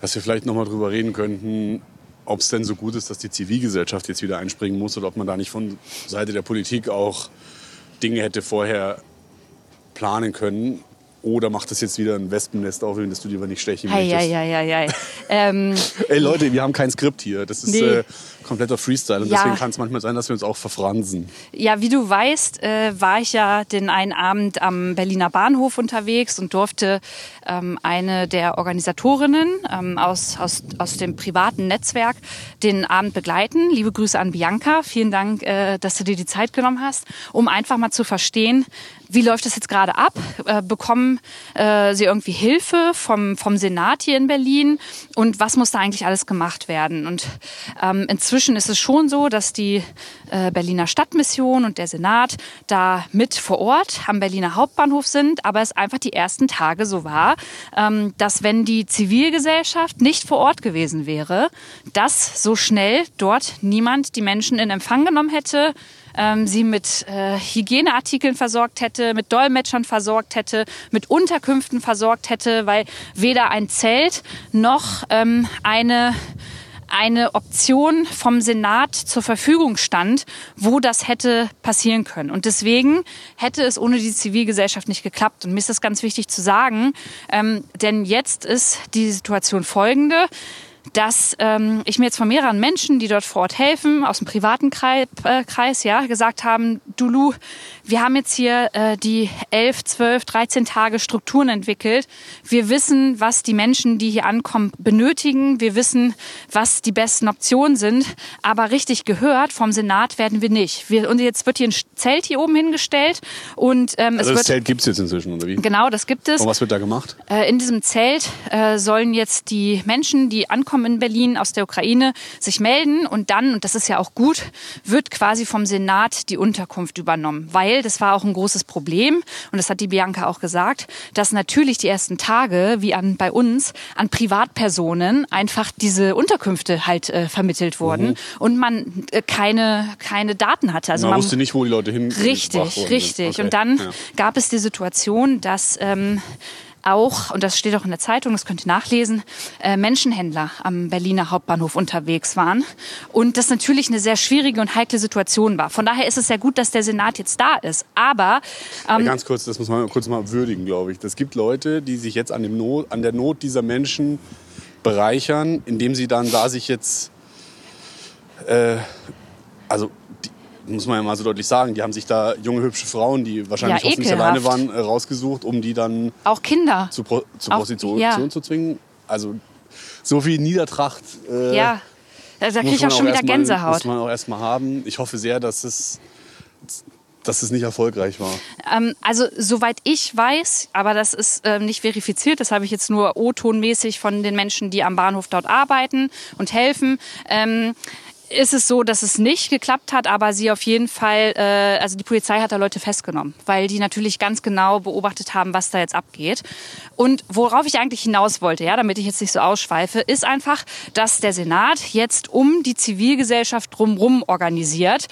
dass wir vielleicht nochmal drüber reden könnten, ob es denn so gut ist, dass die Zivilgesellschaft jetzt wieder einspringen muss oder ob man da nicht von Seite der Politik auch Dinge hätte vorher planen können, oder macht das jetzt wieder ein Wespennest auf, in das du lieber nicht stechen möchtest? Hei, hei, hei. ähm, Ey Leute, wir haben kein Skript hier. Das ist nee. äh, kompletter Freestyle. Und ja. deswegen kann es manchmal sein, dass wir uns auch verfransen. Ja, wie du weißt, äh, war ich ja den einen Abend am Berliner Bahnhof unterwegs und durfte ähm, eine der Organisatorinnen ähm, aus, aus, aus dem privaten Netzwerk den Abend begleiten. Liebe Grüße an Bianca. Vielen Dank, äh, dass du dir die Zeit genommen hast, um einfach mal zu verstehen, wie läuft das jetzt gerade ab? Äh, bekommen äh, sie irgendwie Hilfe vom, vom Senat hier in Berlin? Und was muss da eigentlich alles gemacht werden? Und ähm, inzwischen ist es schon so, dass die äh, Berliner Stadtmission und der Senat da mit vor Ort am Berliner Hauptbahnhof sind, aber es einfach die ersten Tage so war, ähm, dass wenn die Zivilgesellschaft nicht vor Ort gewesen wäre, dass so schnell dort niemand die Menschen in Empfang genommen hätte, ähm, sie mit äh, Hygieneartikeln versorgt hätte, mit Dolmetschern versorgt hätte, mit Unterkünften versorgt hätte, weil weder ein Zelt noch ähm, eine eine Option vom Senat zur Verfügung stand, wo das hätte passieren können. Und deswegen hätte es ohne die Zivilgesellschaft nicht geklappt. Und mir ist das ganz wichtig zu sagen, ähm, denn jetzt ist die Situation folgende dass ähm, ich mir jetzt von mehreren Menschen, die dort vor Ort helfen, aus dem privaten Kreis, äh, Kreis ja, gesagt haben, du Lu, wir haben jetzt hier äh, die 11, 12, 13 Tage Strukturen entwickelt. Wir wissen, was die Menschen, die hier ankommen, benötigen. Wir wissen, was die besten Optionen sind. Aber richtig gehört vom Senat werden wir nicht. Wir, und jetzt wird hier ein Zelt hier oben hingestellt. Und, ähm, also es das wird, Zelt gibt es jetzt inzwischen, oder wie? Genau, das gibt es. Und was wird da gemacht? Äh, in diesem Zelt äh, sollen jetzt die Menschen, die ankommen in Berlin aus der Ukraine, sich melden. Und dann, und das ist ja auch gut, wird quasi vom Senat die Unterkunft übernommen. Weil weil das war auch ein großes Problem und das hat die Bianca auch gesagt, dass natürlich die ersten Tage, wie an, bei uns, an Privatpersonen einfach diese Unterkünfte halt äh, vermittelt wurden mhm. und man äh, keine, keine Daten hatte. Also man, man wusste nicht, wo die Leute hin Richtig, richtig. Okay. Und dann ja. gab es die Situation, dass ähm, auch, und das steht auch in der Zeitung, das könnt ihr nachlesen, äh, Menschenhändler am Berliner Hauptbahnhof unterwegs waren. Und das natürlich eine sehr schwierige und heikle Situation war. Von daher ist es sehr gut, dass der Senat jetzt da ist. Aber. Ähm, Ganz kurz, das muss man kurz mal würdigen, glaube ich. Es gibt Leute, die sich jetzt an, dem Not, an der Not dieser Menschen bereichern, indem sie dann da sich jetzt. Äh, also muss man ja mal so deutlich sagen, die haben sich da junge, hübsche Frauen, die wahrscheinlich ja, nicht alleine waren, äh, rausgesucht, um die dann auch Kinder zu, Pro zur Prostitution ja. zu zwingen. Also so viel Niedertracht. Äh, ja, da kriege ich auch schon wieder Gänsehaut. Mal, muss man auch erstmal haben. Ich hoffe sehr, dass es dass es nicht erfolgreich war? Ähm, also soweit ich weiß, aber das ist äh, nicht verifiziert, das habe ich jetzt nur O-tonmäßig von den Menschen, die am Bahnhof dort arbeiten und helfen. Ähm, ist es so, dass es nicht geklappt hat, aber sie auf jeden Fall, äh, also die Polizei hat da Leute festgenommen, weil die natürlich ganz genau beobachtet haben, was da jetzt abgeht. Und worauf ich eigentlich hinaus wollte, ja, damit ich jetzt nicht so ausschweife, ist einfach, dass der Senat jetzt um die Zivilgesellschaft drumherum organisiert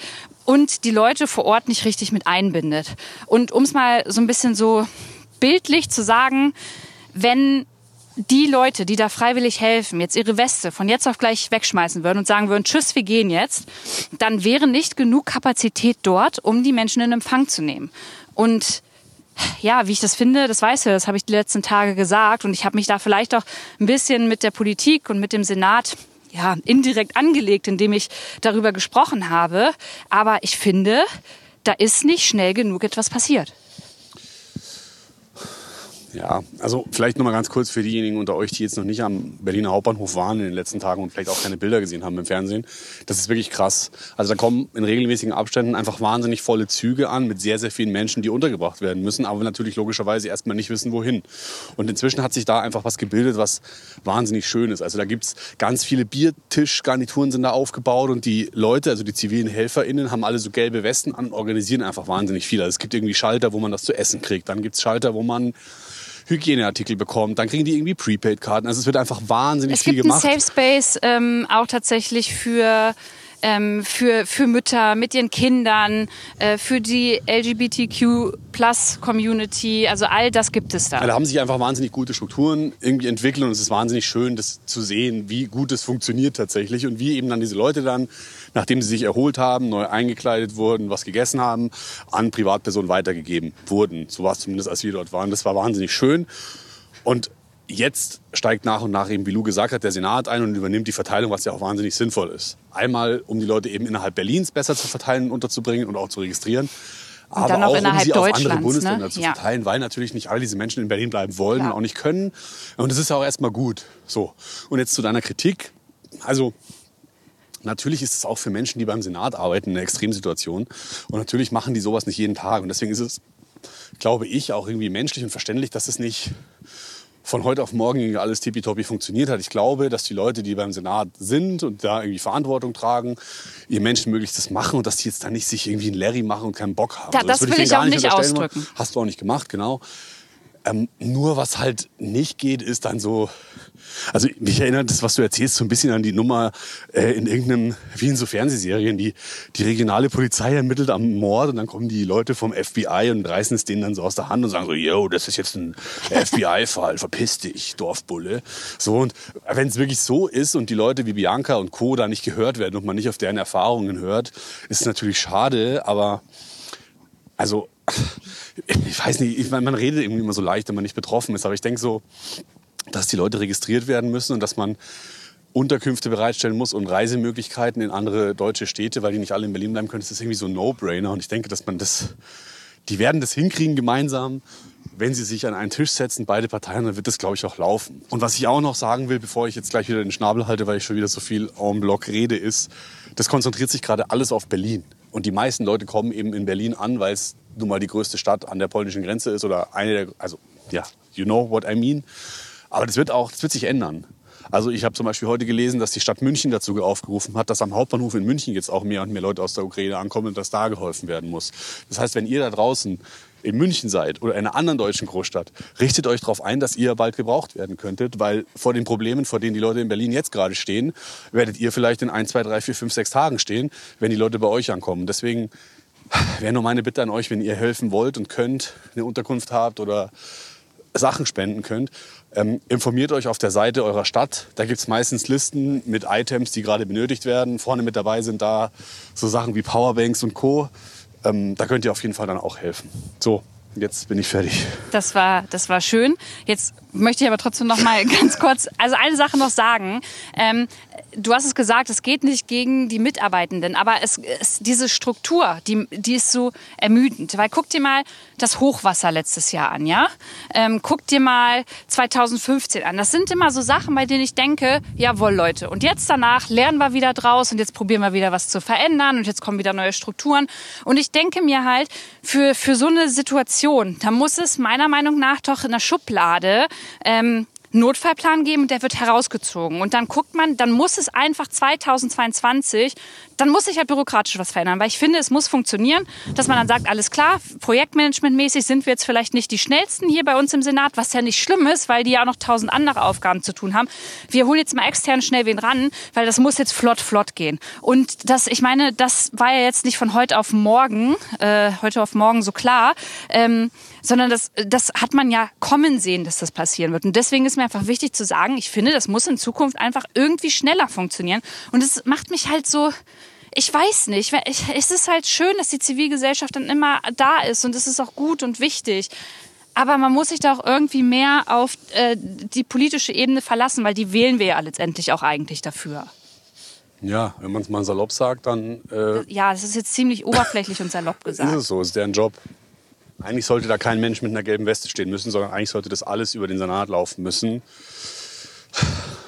und die Leute vor Ort nicht richtig mit einbindet. Und um es mal so ein bisschen so bildlich zu sagen, wenn die Leute, die da freiwillig helfen, jetzt ihre Weste von jetzt auf gleich wegschmeißen würden und sagen würden, tschüss, wir gehen jetzt, dann wäre nicht genug Kapazität dort, um die Menschen in Empfang zu nehmen. Und ja, wie ich das finde, das weiß er, das habe ich die letzten Tage gesagt und ich habe mich da vielleicht auch ein bisschen mit der Politik und mit dem Senat ja, indirekt angelegt, indem ich darüber gesprochen habe. Aber ich finde, da ist nicht schnell genug etwas passiert. Ja, also vielleicht noch mal ganz kurz für diejenigen unter euch, die jetzt noch nicht am Berliner Hauptbahnhof waren in den letzten Tagen und vielleicht auch keine Bilder gesehen haben im Fernsehen. Das ist wirklich krass. Also da kommen in regelmäßigen Abständen einfach wahnsinnig volle Züge an mit sehr, sehr vielen Menschen, die untergebracht werden müssen, aber natürlich logischerweise erstmal nicht wissen, wohin. Und inzwischen hat sich da einfach was gebildet, was wahnsinnig schön ist. Also da gibt's ganz viele Biertischgarnituren sind da aufgebaut und die Leute, also die zivilen HelferInnen, haben alle so gelbe Westen an und organisieren einfach wahnsinnig viel. Also es gibt irgendwie Schalter, wo man das zu essen kriegt. Dann gibt's Schalter, wo man Hygieneartikel bekommt. Dann kriegen die irgendwie Prepaid-Karten. Also es wird einfach wahnsinlich viel gemacht. Es gibt einen Safe Space ähm, auch tatsächlich für ähm, für, für Mütter mit ihren Kindern, äh, für die LGBTQ-Plus-Community. Also all das gibt es da. Da haben sich einfach wahnsinnig gute Strukturen irgendwie entwickelt und es ist wahnsinnig schön, das zu sehen, wie gut es funktioniert tatsächlich und wie eben dann diese Leute dann nachdem sie sich erholt haben, neu eingekleidet wurden, was gegessen haben, an Privatpersonen weitergegeben wurden. So war es zumindest, als wir dort waren. Das war wahnsinnig schön. Und jetzt steigt nach und nach eben, wie Lou gesagt hat, der Senat ein und übernimmt die Verteilung, was ja auch wahnsinnig sinnvoll ist. Einmal, um die Leute eben innerhalb Berlins besser zu verteilen und unterzubringen und auch zu registrieren. Und aber auch, um sie auf andere Bundesländer ne? zu verteilen, ja. weil natürlich nicht alle diese Menschen in Berlin bleiben wollen Klar. und auch nicht können. Und das ist ja auch erstmal gut. So. Und jetzt zu deiner Kritik. Also, Natürlich ist es auch für Menschen, die beim Senat arbeiten, eine Extremsituation. Und natürlich machen die sowas nicht jeden Tag. Und deswegen ist es glaube ich, auch irgendwie menschlich und verständlich, dass es nicht von heute auf morgen alles tippitoppi funktioniert hat. Ich glaube, dass die Leute, die beim Senat sind und da irgendwie Verantwortung tragen, ihr Menschenmöglichstes machen und dass die jetzt da nicht sich irgendwie einen Larry machen und keinen Bock haben. Ja, Also das würde will ich gar auch nicht ausdrücken. Hast du auch nicht gemacht, genau. Ähm, nur was halt nicht geht, ist dann so. Also mich erinnert das, was du erzählst, so ein bisschen an die Nummer äh, in irgendeinem, wie in so Fernsehserien, die, die regionale Polizei ermittelt am Mord und dann kommen die Leute vom FBI und reißen es denen dann so aus der Hand und sagen so, yo, das ist jetzt ein FBI-Fall, verpiss dich, Dorfbulle. So und wenn es wirklich so ist und die Leute wie Bianca und Co. da nicht gehört werden und man nicht auf deren Erfahrungen hört, ist es natürlich schade, aber also ich weiß nicht, ich man redet irgendwie immer so leicht, wenn man nicht betroffen ist, aber ich denke so, dass die Leute registriert werden müssen und dass man Unterkünfte bereitstellen muss und Reisemöglichkeiten in andere deutsche Städte, weil die nicht alle in Berlin bleiben können. Das ist irgendwie so ein No-Brainer und ich denke, dass man das, die werden das hinkriegen gemeinsam, wenn sie sich an einen Tisch setzen, beide Parteien, dann wird das, glaube ich, auch laufen. Und was ich auch noch sagen will, bevor ich jetzt gleich wieder den Schnabel halte, weil ich schon wieder so viel en bloc rede, ist, das konzentriert sich gerade alles auf Berlin. Und die meisten Leute kommen eben in Berlin an, weil es nun mal die größte Stadt an der polnischen Grenze ist oder eine der, also ja, you know what I mean. Aber das wird auch, das wird sich ändern. Also ich habe zum Beispiel heute gelesen, dass die Stadt München dazu aufgerufen hat, dass am Hauptbahnhof in München jetzt auch mehr und mehr Leute aus der Ukraine ankommen und dass da geholfen werden muss. Das heißt, wenn ihr da draußen in München seid oder in einer anderen deutschen Großstadt, richtet euch darauf ein, dass ihr bald gebraucht werden könntet, weil vor den Problemen, vor denen die Leute in Berlin jetzt gerade stehen, werdet ihr vielleicht in ein, zwei, drei, vier, fünf, sechs Tagen stehen, wenn die Leute bei euch ankommen. Deswegen wäre nur meine Bitte an euch, wenn ihr helfen wollt und könnt, eine Unterkunft habt oder Sachen spenden könnt, ähm, informiert euch auf der Seite eurer Stadt. Da gibt es meistens Listen mit Items, die gerade benötigt werden. Vorne mit dabei sind da so Sachen wie Powerbanks und Co. Ähm, da könnt ihr auf jeden Fall dann auch helfen. So, jetzt bin ich fertig. Das war, das war schön. Jetzt möchte ich aber trotzdem noch mal ganz kurz, also eine Sache noch sagen. Ähm, du hast es gesagt, es geht nicht gegen die Mitarbeitenden, aber es, es diese Struktur, die, die ist so ermüdend. Weil guck dir mal das Hochwasser letztes Jahr an, ja? Ähm, guck dir mal 2015 an. Das sind immer so Sachen, bei denen ich denke, jawohl Leute, und jetzt danach lernen wir wieder draus und jetzt probieren wir wieder was zu verändern und jetzt kommen wieder neue Strukturen. Und ich denke mir halt, für, für so eine Situation, da muss es meiner Meinung nach doch in der Schublade ähm, Notfallplan geben und der wird herausgezogen. Und dann guckt man, dann muss es einfach 2022, dann muss sich halt bürokratisch was verändern. Weil ich finde, es muss funktionieren, dass man dann sagt, alles klar, projektmanagementmäßig sind wir jetzt vielleicht nicht die schnellsten hier bei uns im Senat, was ja nicht schlimm ist, weil die ja auch noch tausend andere Aufgaben zu tun haben. Wir holen jetzt mal extern schnell wen ran, weil das muss jetzt flott, flott gehen. Und das, ich meine, das war ja jetzt nicht von heute auf morgen, äh, heute auf morgen so klar, ähm, sondern das, das hat man ja kommen sehen, dass das passieren wird. Und deswegen ist mir einfach wichtig zu sagen, ich finde, das muss in Zukunft einfach irgendwie schneller funktionieren. Und es macht mich halt so, ich weiß nicht, es ist halt schön, dass die Zivilgesellschaft dann immer da ist und es ist auch gut und wichtig. Aber man muss sich da auch irgendwie mehr auf äh, die politische Ebene verlassen, weil die wählen wir ja letztendlich auch eigentlich dafür. Ja, wenn man es mal salopp sagt, dann äh, Ja, das ist jetzt ziemlich oberflächlich und salopp ist gesagt. es so, ist deren Job. Eigentlich sollte da kein Mensch mit einer gelben Weste stehen müssen, sondern eigentlich sollte das alles über den Senat laufen müssen.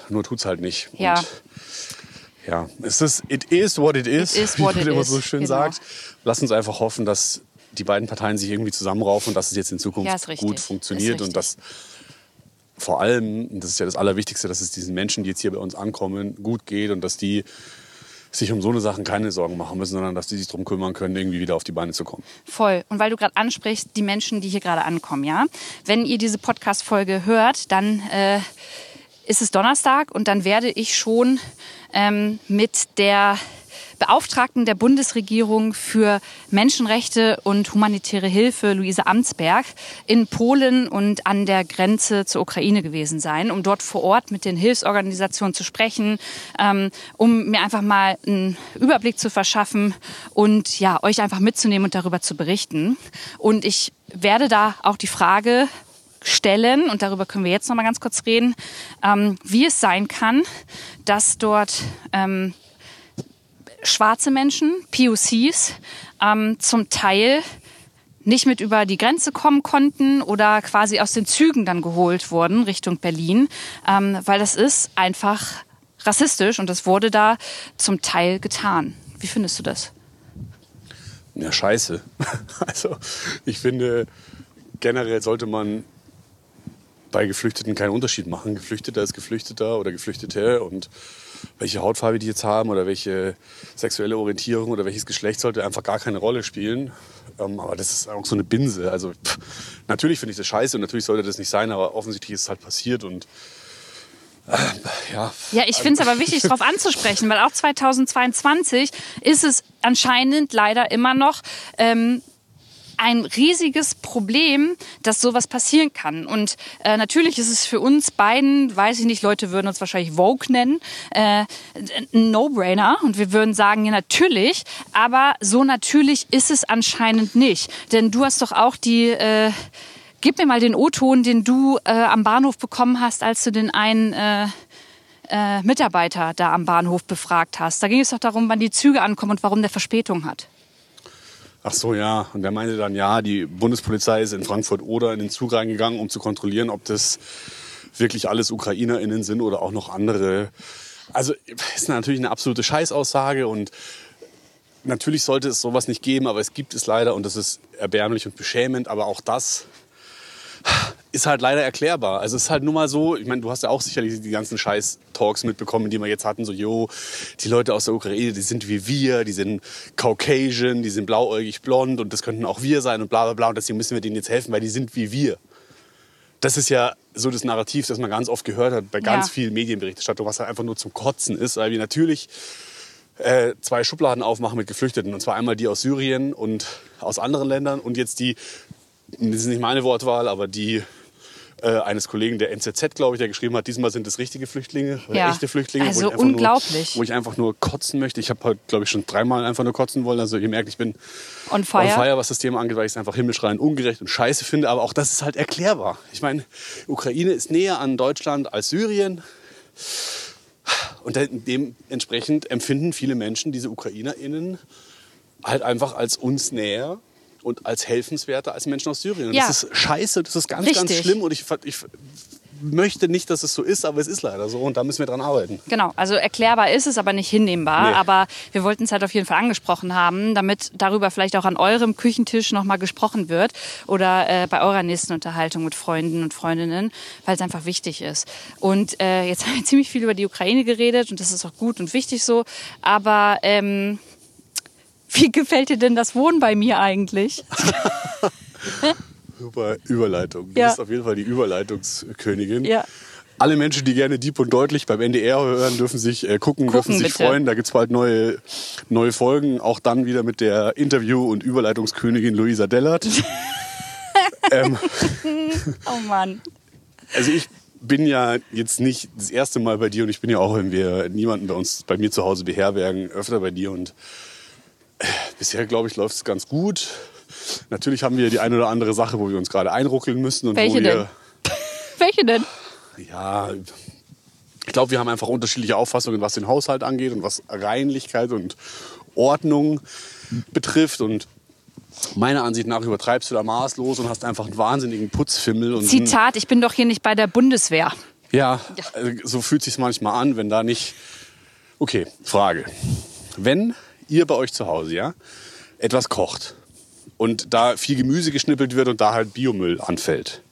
Nur tut's halt nicht. Ja. Und ja, es ist, it is what it is, It is wie what man it immer is, so schön genau. sagt. Lass uns einfach hoffen, dass die beiden Parteien sich irgendwie zusammenraufen und dass es jetzt in Zukunft Ja, richtig. gut funktioniert und dass vor allem, und das ist ja das Allerwichtigste, dass es diesen Menschen, die jetzt hier bei uns ankommen, gut geht und dass die sich um so eine Sachen keine Sorgen machen müssen, sondern dass die sich darum kümmern können, irgendwie wieder auf die Beine zu kommen. Voll. Und weil du gerade ansprichst, die Menschen, die hier gerade ankommen, ja. Wenn ihr diese Podcast-Folge hört, dann äh, ist es Donnerstag und dann werde ich schon ähm, mit der Beauftragten der Bundesregierung für Menschenrechte und humanitäre Hilfe, Luise Amtsberg, in Polen und an der Grenze zur Ukraine gewesen sein, um dort vor Ort mit den Hilfsorganisationen zu sprechen, ähm, um mir einfach mal einen Überblick zu verschaffen und ja, euch einfach mitzunehmen und darüber zu berichten. Und ich werde da auch die Frage stellen, und darüber können wir jetzt noch mal ganz kurz reden, ähm, wie es sein kann, dass dort ähm, schwarze Menschen, POCs, ähm, zum Teil nicht mit über die Grenze kommen konnten oder quasi aus den Zügen dann geholt wurden Richtung Berlin, ähm, weil das ist einfach rassistisch und das wurde da zum Teil getan. Wie findest du das? Ja, scheiße. Also ich finde, generell sollte man bei Geflüchteten keinen Unterschied machen. Geflüchteter ist Geflüchteter oder Geflüchtete und welche Hautfarbe die jetzt haben oder welche sexuelle Orientierung oder welches Geschlecht sollte einfach gar keine Rolle spielen. Ähm, aber das ist auch so eine Binse. Also pff, natürlich finde ich das scheiße und natürlich sollte das nicht sein, aber offensichtlich ist es halt passiert und äh, ja. Ja, ich finde es aber wichtig, darauf anzusprechen, weil auch 2022 ist es anscheinend leider immer noch ähm, ein riesiges Problem, dass sowas passieren kann. Und äh, natürlich ist es für uns beiden, weiß ich nicht, Leute würden uns wahrscheinlich Vogue nennen, äh, ein No-Brainer. Und wir würden sagen, ja natürlich, aber so natürlich ist es anscheinend nicht. Denn du hast doch auch die... Äh, Gib mir mal den O-Ton, den du äh, am Bahnhof bekommen hast, als du den einen äh, äh, Mitarbeiter da am Bahnhof befragt hast. Da ging es doch darum, wann die Züge ankommen und warum der Verspätung hat. Ach so, ja. Und der meinte dann, ja, die Bundespolizei ist in Frankfurt oder in den Zug reingegangen, um zu kontrollieren, ob das wirklich alles UkrainerInnen sind oder auch noch andere. Also ist natürlich eine absolute Scheißaussage und natürlich sollte es sowas nicht geben, aber es gibt es leider und das ist erbärmlich und beschämend. Aber auch das ist halt leider erklärbar. Also es ist halt nur mal so, ich meine, du hast ja auch sicherlich die ganzen Scheiß-Talks mitbekommen, die wir jetzt hatten, so, jo, die Leute aus der Ukraine, die sind wie wir, die sind Caucasian, die sind blauäugig blond und das könnten auch wir sein und bla bla bla und deswegen müssen wir denen jetzt helfen, weil die sind wie wir. Das ist ja so das Narrativ, das man ganz oft gehört hat bei ganz Ja. vielen Medienberichterstattung, was halt einfach nur zum Kotzen ist, weil wir natürlich äh, zwei Schubladen aufmachen mit Geflüchteten. Und zwar einmal die aus Syrien und aus anderen Ländern und jetzt die, das ist nicht meine Wortwahl, aber die äh, eines Kollegen der NZZ, glaube ich, der geschrieben hat, diesmal sind es richtige Flüchtlinge oder Ja. echte Flüchtlinge. Also wo ich einfach unglaublich. Nur, wo ich einfach nur kotzen möchte. Ich habe heute, glaube ich, schon dreimal einfach nur kotzen wollen. Also ihr merkt, ich bin On fire. on fire, was das Thema angeht, weil ich es einfach himmelschreiend ungerecht und scheiße finde. Aber auch das ist halt erklärbar. Ich meine, Ukraine ist näher an Deutschland als Syrien. Und de- dementsprechend empfinden viele Menschen diese UkrainerInnen halt einfach als uns näher und als helfenswerter als Menschen aus Syrien. Und Ja. Das ist scheiße, das ist ganz, ganz Richtig. schlimm. Und ich, ich möchte nicht, dass es so ist, aber es ist leider so. Und da müssen wir dran arbeiten. Genau, also erklärbar ist es, aber nicht hinnehmbar. Nee. Aber wir wollten es halt auf jeden Fall angesprochen haben, damit darüber vielleicht auch an eurem Küchentisch nochmal gesprochen wird oder äh, bei eurer nächsten Unterhaltung mit Freunden und Freundinnen, weil es einfach wichtig ist. Und äh, jetzt haben wir ziemlich viel über die Ukraine geredet und das ist auch gut und wichtig so. Aber ähm, wie gefällt dir denn das Wohnen bei mir eigentlich? Super Überleitung. Du Ja. bist auf jeden Fall die Überleitungskönigin. Ja. Alle Menschen, die gerne Deep und Deutlich beim NDR hören, dürfen sich äh, gucken, dürfen sich bitte. freuen. Da gibt es bald neue, neue Folgen. Auch dann wieder mit der Interview- und Überleitungskönigin Luisa Dellert. ähm, Oh Mann. also ich bin ja jetzt nicht das erste Mal bei dir und ich bin ja auch, wenn wir niemanden bei uns, bei mir zu Hause beherbergen, öfter bei dir und bisher, glaube ich, läuft es ganz gut. Natürlich haben wir die eine oder andere Sache, wo wir uns gerade einruckeln müssen. Und Welche wo wir, denn? Welche denn? Ja, ich glaube, wir haben einfach unterschiedliche Auffassungen, was den Haushalt angeht und was Reinlichkeit und Ordnung betrifft. Und meiner Ansicht nach übertreibst du da maßlos und hast einfach einen wahnsinnigen Putzfimmel. Und Zitat, ich bin doch hier nicht bei der Bundeswehr. ja, also so fühlt sich manchmal an, wenn da nicht. Okay, Frage. Wenn ihr bei euch zu Hause ja etwas kocht und da viel Gemüse geschnippelt wird und da halt Biomüll anfällt,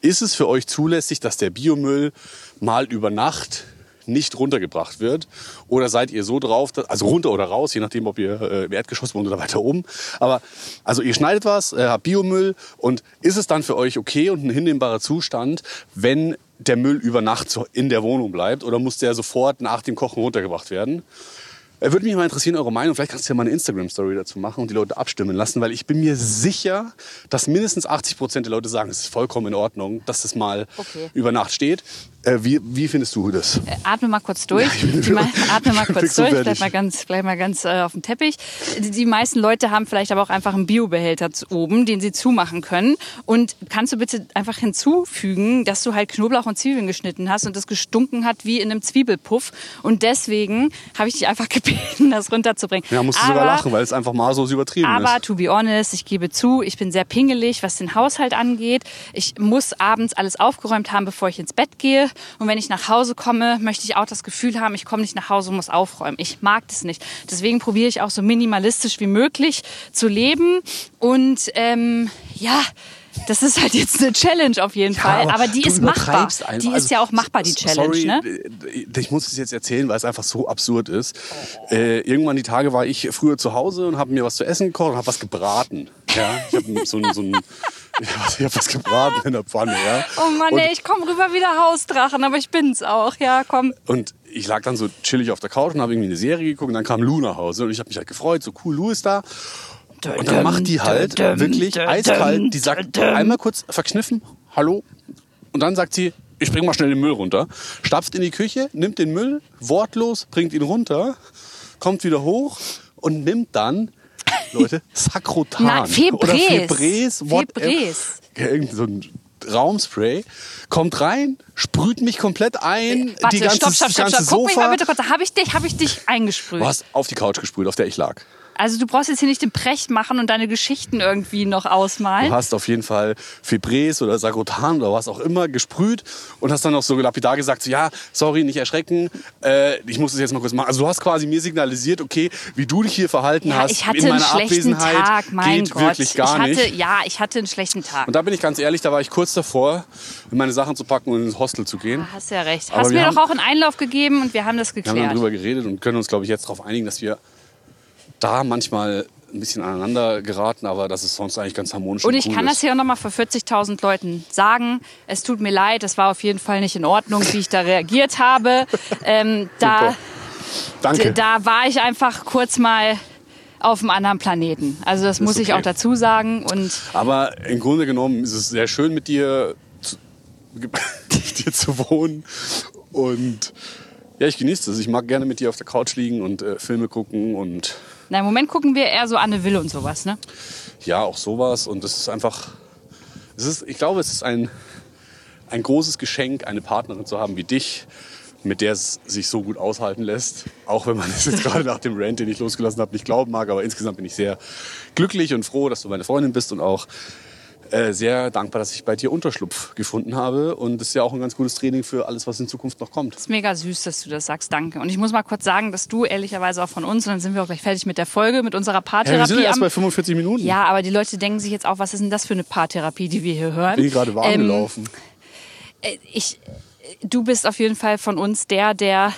ist es für euch zulässig, dass der Biomüll mal über Nacht nicht runtergebracht wird? Oder seid ihr so drauf, dass, also runter oder raus, je nachdem, ob ihr äh, im Erdgeschoss wohnt oder weiter oben. Aber also ihr schneidet was, äh, habt Biomüll und ist es dann für euch okay und ein hinnehmbarer Zustand, wenn der Müll über Nacht in der Wohnung bleibt oder muss der sofort nach dem Kochen runtergebracht werden? Äh, Würde mich mal interessieren, eure Meinung. Vielleicht kannst du ja mal eine Instagram-Story dazu machen und die Leute abstimmen lassen, weil ich bin mir sicher, dass mindestens 80 Prozent der Leute sagen, es ist vollkommen in Ordnung, dass das mal Okay. über Nacht steht. Äh, wie, wie findest du das? Äh, Atme mal kurz durch. Ja, mei- Atme mal kurz so durch. Bleib mal ganz, bleib mal ganz äh, auf dem Teppich. Die, die meisten Leute haben vielleicht aber auch einfach einen Biobehälter oben, den sie zumachen können. Und kannst du bitte einfach hinzufügen, dass du halt Knoblauch und Zwiebeln geschnitten hast und das gestunken hat wie in einem Zwiebelpuff. Und deswegen habe ich dich einfach gebeten, das runterzubringen. Ja, musst du aber, sogar lachen, weil es einfach maßlos übertrieben aber ist. to be honest, ich gebe zu, ich bin sehr pingelig, was den Haushalt angeht. Ich muss abends alles aufgeräumt haben, bevor ich ins Bett gehe. Und wenn ich nach Hause komme, möchte ich auch das Gefühl haben, ich komme nicht nach Hause und muss aufräumen. Ich mag das nicht. Deswegen probiere ich auch so minimalistisch wie möglich zu leben. Und ähm, ja, Das ist halt jetzt eine Challenge auf jeden Fall. Aber, die du ist machbar. einfach. Die ist Also, ja auch machbar, die Challenge, sorry, ne? äh, Ich muss es jetzt erzählen, weil es einfach so absurd ist. Äh, irgendwann die Tage war ich früher zu Hause und habe mir was zu essen gekocht und habe was gebraten. Ja, ich habe so ein, so ein ich hab- ich hab was gebraten in der Pfanne. Ja. Oh Mann, und, ey, ich komme rüber wie der Hausdrachen, aber ich bin's auch. Ja, komm. und ich lag dann so chillig auf der Couch und habe irgendwie eine Serie geguckt und dann kam Lou nach Hause und ich habe mich halt gefreut, so cool, Lou ist da. Und dann macht die halt wirklich eiskalt, die sagt einmal kurz verkniffen, hallo. Und dann sagt sie, ich bring mal schnell den Müll runter. Stapft in die Küche, nimmt den Müll, wortlos, bringt ihn runter, kommt wieder hoch und nimmt dann, Leute, Sakrotan. Nein, Febreze. Oder. Febreze. Ja, Irgend so ein Raumspray. Kommt rein, sprüht mich komplett ein. Warte, die ganze, stopp, stopp, stopp, ganze stopp. Guck mich mal bitte kurz. Habe ich dich, habe ich dich eingesprüht? Du hast auf die Couch gesprüht, auf der ich lag. Also du brauchst jetzt hier nicht den Precht machen und deine Geschichten irgendwie noch ausmalen. Du hast auf jeden Fall Febreze oder Sagrotan oder was auch immer gesprüht und hast dann noch so lapidar gesagt, so, ja, sorry, nicht erschrecken, äh, ich muss es jetzt mal kurz machen. Also du hast quasi mir signalisiert, okay, wie du dich hier verhalten ja, hast ich hatte in meiner einen schlechten Abwesenheit Tag, mein geht Gott. wirklich gar ich hatte, nicht. Ja, ich hatte einen schlechten Tag. Und da bin ich ganz ehrlich, da war ich kurz davor, meine Sachen zu packen und ins Hostel zu gehen. Hast ja recht. Aber Hast wir mir haben- doch auch einen Einlauf gegeben und wir haben das Wir haben geklärt. drüber geredet und können uns, glaube ich, jetzt darauf einigen, dass wir da manchmal ein bisschen aneinander geraten, aber das ist sonst eigentlich ganz harmonisch. Und ich cool kann das ist. hier auch nochmal vor 40.000 Leuten sagen. Es tut mir leid, es war auf jeden Fall nicht in Ordnung, wie ich da reagiert habe. Ähm, da. Danke. da war ich einfach kurz mal auf einem anderen Planeten. Also das muss ich okay. auch dazu sagen. Und Aber im Grunde genommen ist es sehr schön mit dir zu, mit dir zu wohnen. Und ja, ich genieße es. Ich mag gerne mit dir auf der Couch liegen und äh, Filme gucken und na, im Moment gucken wir eher so Anne Will und sowas. Ne? ja, auch sowas. Und es ist einfach, es ist, ich glaube, es ist ein, ein großes Geschenk, eine Partnerin zu haben wie dich, mit der es sich so gut aushalten lässt. Auch wenn man es jetzt gerade nach dem Rant, den ich losgelassen habe, nicht glauben mag. Aber insgesamt bin ich sehr glücklich und froh, dass du meine Freundin bist und auch äh, sehr dankbar, dass ich bei dir Unterschlupf gefunden habe. Und das ist ja auch ein ganz gutes Training für alles, was in Zukunft noch kommt. ist mega süß, dass du das sagst. Danke. Und ich muss mal kurz sagen, dass du ehrlicherweise auch von uns, und dann sind wir auch gleich fertig mit der Folge, mit unserer Ja, wir Paartherapie. sind ja erst bei 45 Minuten. ja, aber die Leute denken sich jetzt auch, was ist denn das für eine Paartherapie, die wir hier hören? Bin ich gerade warm Ähm, gelaufen. ich, du bist auf jeden Fall von uns der, der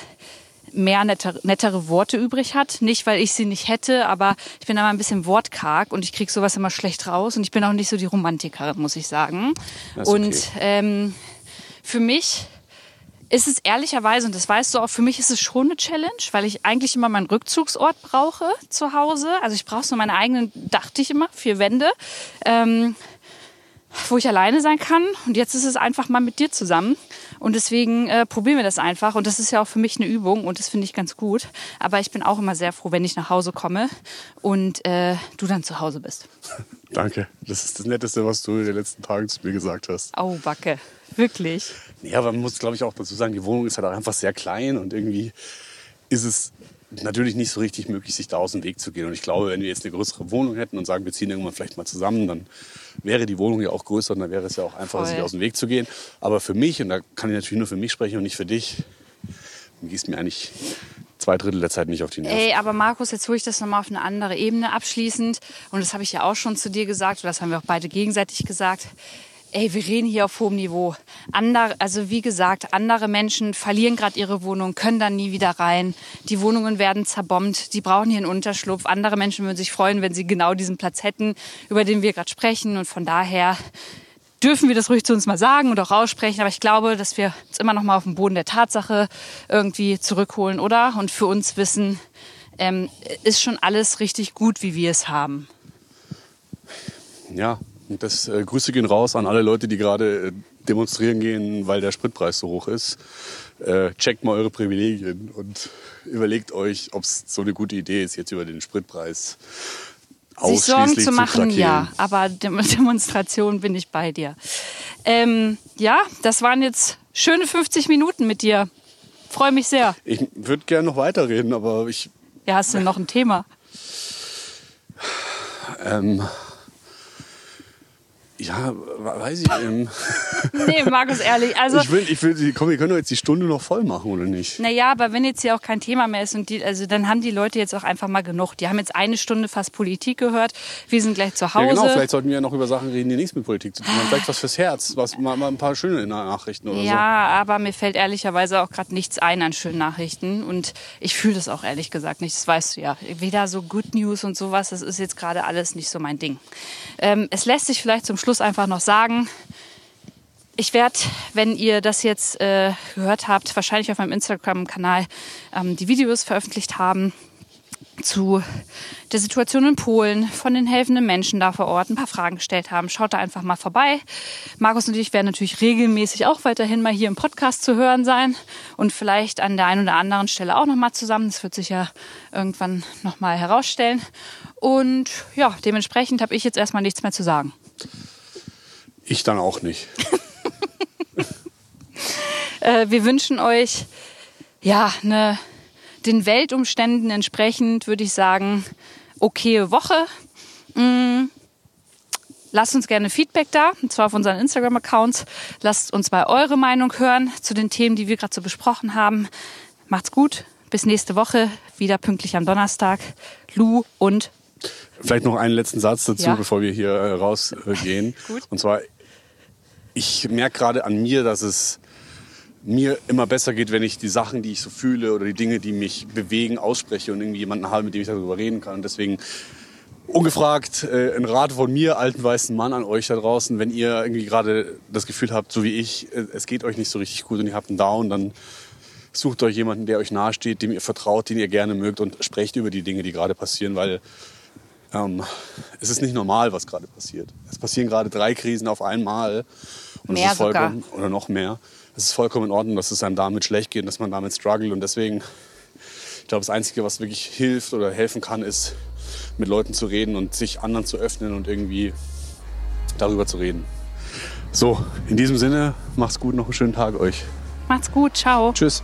mehr nettere, nettere Worte übrig hat. Nicht, weil ich sie nicht hätte, aber ich bin immer ein bisschen wortkarg und ich krieg sowas immer schlecht raus. Und ich bin auch nicht so die Romantikerin, muss ich sagen. Okay. Und ähm, für mich ist es ehrlicherweise, und das weißt du auch, für mich ist es schon eine Challenge, weil ich eigentlich immer meinen Rückzugsort brauche zu Hause. Also ich brauche so meine eigenen, dachte ich immer, vier Wände. Ähm, wo ich alleine sein kann. Und jetzt ist es einfach mal mit dir zusammen. Und deswegen äh, probieren wir das einfach. Und das ist ja auch für mich eine Übung und das finde ich ganz gut. Aber ich bin auch immer sehr froh, wenn ich nach Hause komme und äh, du dann zu Hause bist. Danke. Das ist das Netteste, was du in den letzten Tagen zu mir gesagt hast. Au, Backe. Wirklich. Ja, aber man muss, glaube ich, auch dazu sagen, die Wohnung ist halt auch einfach sehr klein und irgendwie ist es natürlich nicht so richtig möglich, sich da aus dem Weg zu gehen. Und ich glaube, wenn wir jetzt eine größere Wohnung hätten und sagen, wir ziehen irgendwann vielleicht mal zusammen, dann wäre die Wohnung ja auch größer und dann wäre es ja auch einfacher, Voll. sich aus dem Weg zu gehen. Aber für mich, und da kann ich natürlich nur für mich sprechen und nicht für dich, gehst mir eigentlich zwei Drittel der Zeit nicht auf die Nerven. Ey, aber Markus, jetzt hole ich das nochmal auf eine andere Ebene abschließend. Und das habe ich ja auch schon zu dir gesagt, oder das haben wir auch beide gegenseitig gesagt. Ey, wir reden hier auf hohem Niveau. Ander, also wie gesagt, andere Menschen verlieren gerade ihre Wohnung, können dann nie wieder rein. Die Wohnungen werden zerbombt, die brauchen hier einen Unterschlupf. Andere Menschen würden sich freuen, wenn sie genau diesen Platz hätten, über den wir gerade sprechen. Und von daher dürfen wir das ruhig zu uns mal sagen und auch aussprechen. Aber ich glaube, dass wir uns immer noch mal auf den Boden der Tatsache irgendwie zurückholen, oder? Und für uns wissen, ähm, ist schon alles richtig gut, wie wir es haben. Ja, das äh, Grüße gehen raus an alle Leute, die gerade äh, demonstrieren gehen, weil der Spritpreis so hoch ist. Äh, checkt mal eure Privilegien und überlegt euch, ob es so eine gute Idee ist, jetzt über den Spritpreis Sich Sorgen ausschließlich zu machen, zu ja. Aber Dem Demonstration bin ich bei dir. Ähm, ja, das waren jetzt schöne 50 Minuten mit dir. Freue mich sehr. Ich würde gerne noch weiterreden, aber ich Ja, hast du noch ein Thema? ähm, Ja, weiß ich. Ähm, Nee, Markus, ehrlich. Also, ich will, ich will, komm, wir können doch jetzt die Stunde noch voll machen, oder nicht? naja, aber wenn jetzt hier auch kein Thema mehr ist und die, also dann haben die Leute jetzt auch einfach mal genug. Die haben jetzt eine Stunde fast Politik gehört. Wir sind gleich zu Ja, Hause. genau. Vielleicht sollten wir ja noch über Sachen reden, die nichts mit Politik zu tun haben. Vielleicht was fürs Herz, was, mal, mal ein paar schöne Nachrichten oder Ja, aber mir fällt ehrlicherweise auch gerade nichts ein an schönen Nachrichten. Und ich fühle das auch ehrlich gesagt nicht. Das weißt du ja. Weder so Good News und sowas, das ist jetzt gerade alles nicht so mein Ding. Ähm, es lässt sich vielleicht zum Schluss einfach noch sagen, ich werde, wenn ihr das jetzt äh, gehört habt, wahrscheinlich auf meinem Instagram-Kanal ähm, die Videos veröffentlicht haben zu der Situation in Polen, von den helfenden Menschen da vor Ort, ein paar Fragen gestellt haben. Schaut da einfach mal vorbei. Markus und ich werden natürlich regelmäßig auch weiterhin mal hier im Podcast zu hören sein und vielleicht an der einen oder anderen Stelle auch noch mal zusammen. Das wird sich ja irgendwann noch mal herausstellen. Und ja, dementsprechend habe ich jetzt erstmal nichts mehr zu sagen. Ich dann auch nicht. Äh, wir wünschen euch ja eine, den Weltumständen entsprechend, würde ich sagen, okaye Woche. Mm. Lasst uns gerne Feedback da, und zwar auf unseren Instagram-Accounts. Lasst uns mal eure Meinung hören zu den Themen, die wir gerade so besprochen haben. Macht's gut. Bis nächste Woche, wieder pünktlich am Donnerstag. Lou und Vielleicht noch einen letzten Satz dazu, Ja. bevor wir hier äh, rausgehen. Gut. Und zwar, ich merke gerade an mir, dass es mir immer besser geht, wenn ich die Sachen, die ich so fühle oder die Dinge, die mich bewegen, ausspreche und irgendwie jemanden habe, mit dem ich darüber reden kann. Und deswegen ungefragt äh, ein Rat von mir, alten weißen Mann, an euch da draußen. Wenn ihr irgendwie gerade das Gefühl habt, so wie ich, äh, es geht euch nicht so richtig gut und ihr habt einen Down, dann sucht euch jemanden, der euch nahesteht, dem ihr vertraut, den ihr gerne mögt und sprecht über die Dinge, die gerade passieren, weil ähm, es ist nicht normal, was gerade passiert. Es passieren gerade drei Krisen auf einmal. Und Mehr vollkommen, Oder noch mehr. Es ist vollkommen in Ordnung, dass es einem damit schlecht geht, dass man damit struggelt. Und deswegen, ich glaube, das Einzige, was wirklich hilft oder helfen kann, ist, mit Leuten zu reden und sich anderen zu öffnen und irgendwie darüber zu reden. So, in diesem Sinne, macht's gut, noch einen schönen Tag euch. macht's gut. Ciao. Tschüss.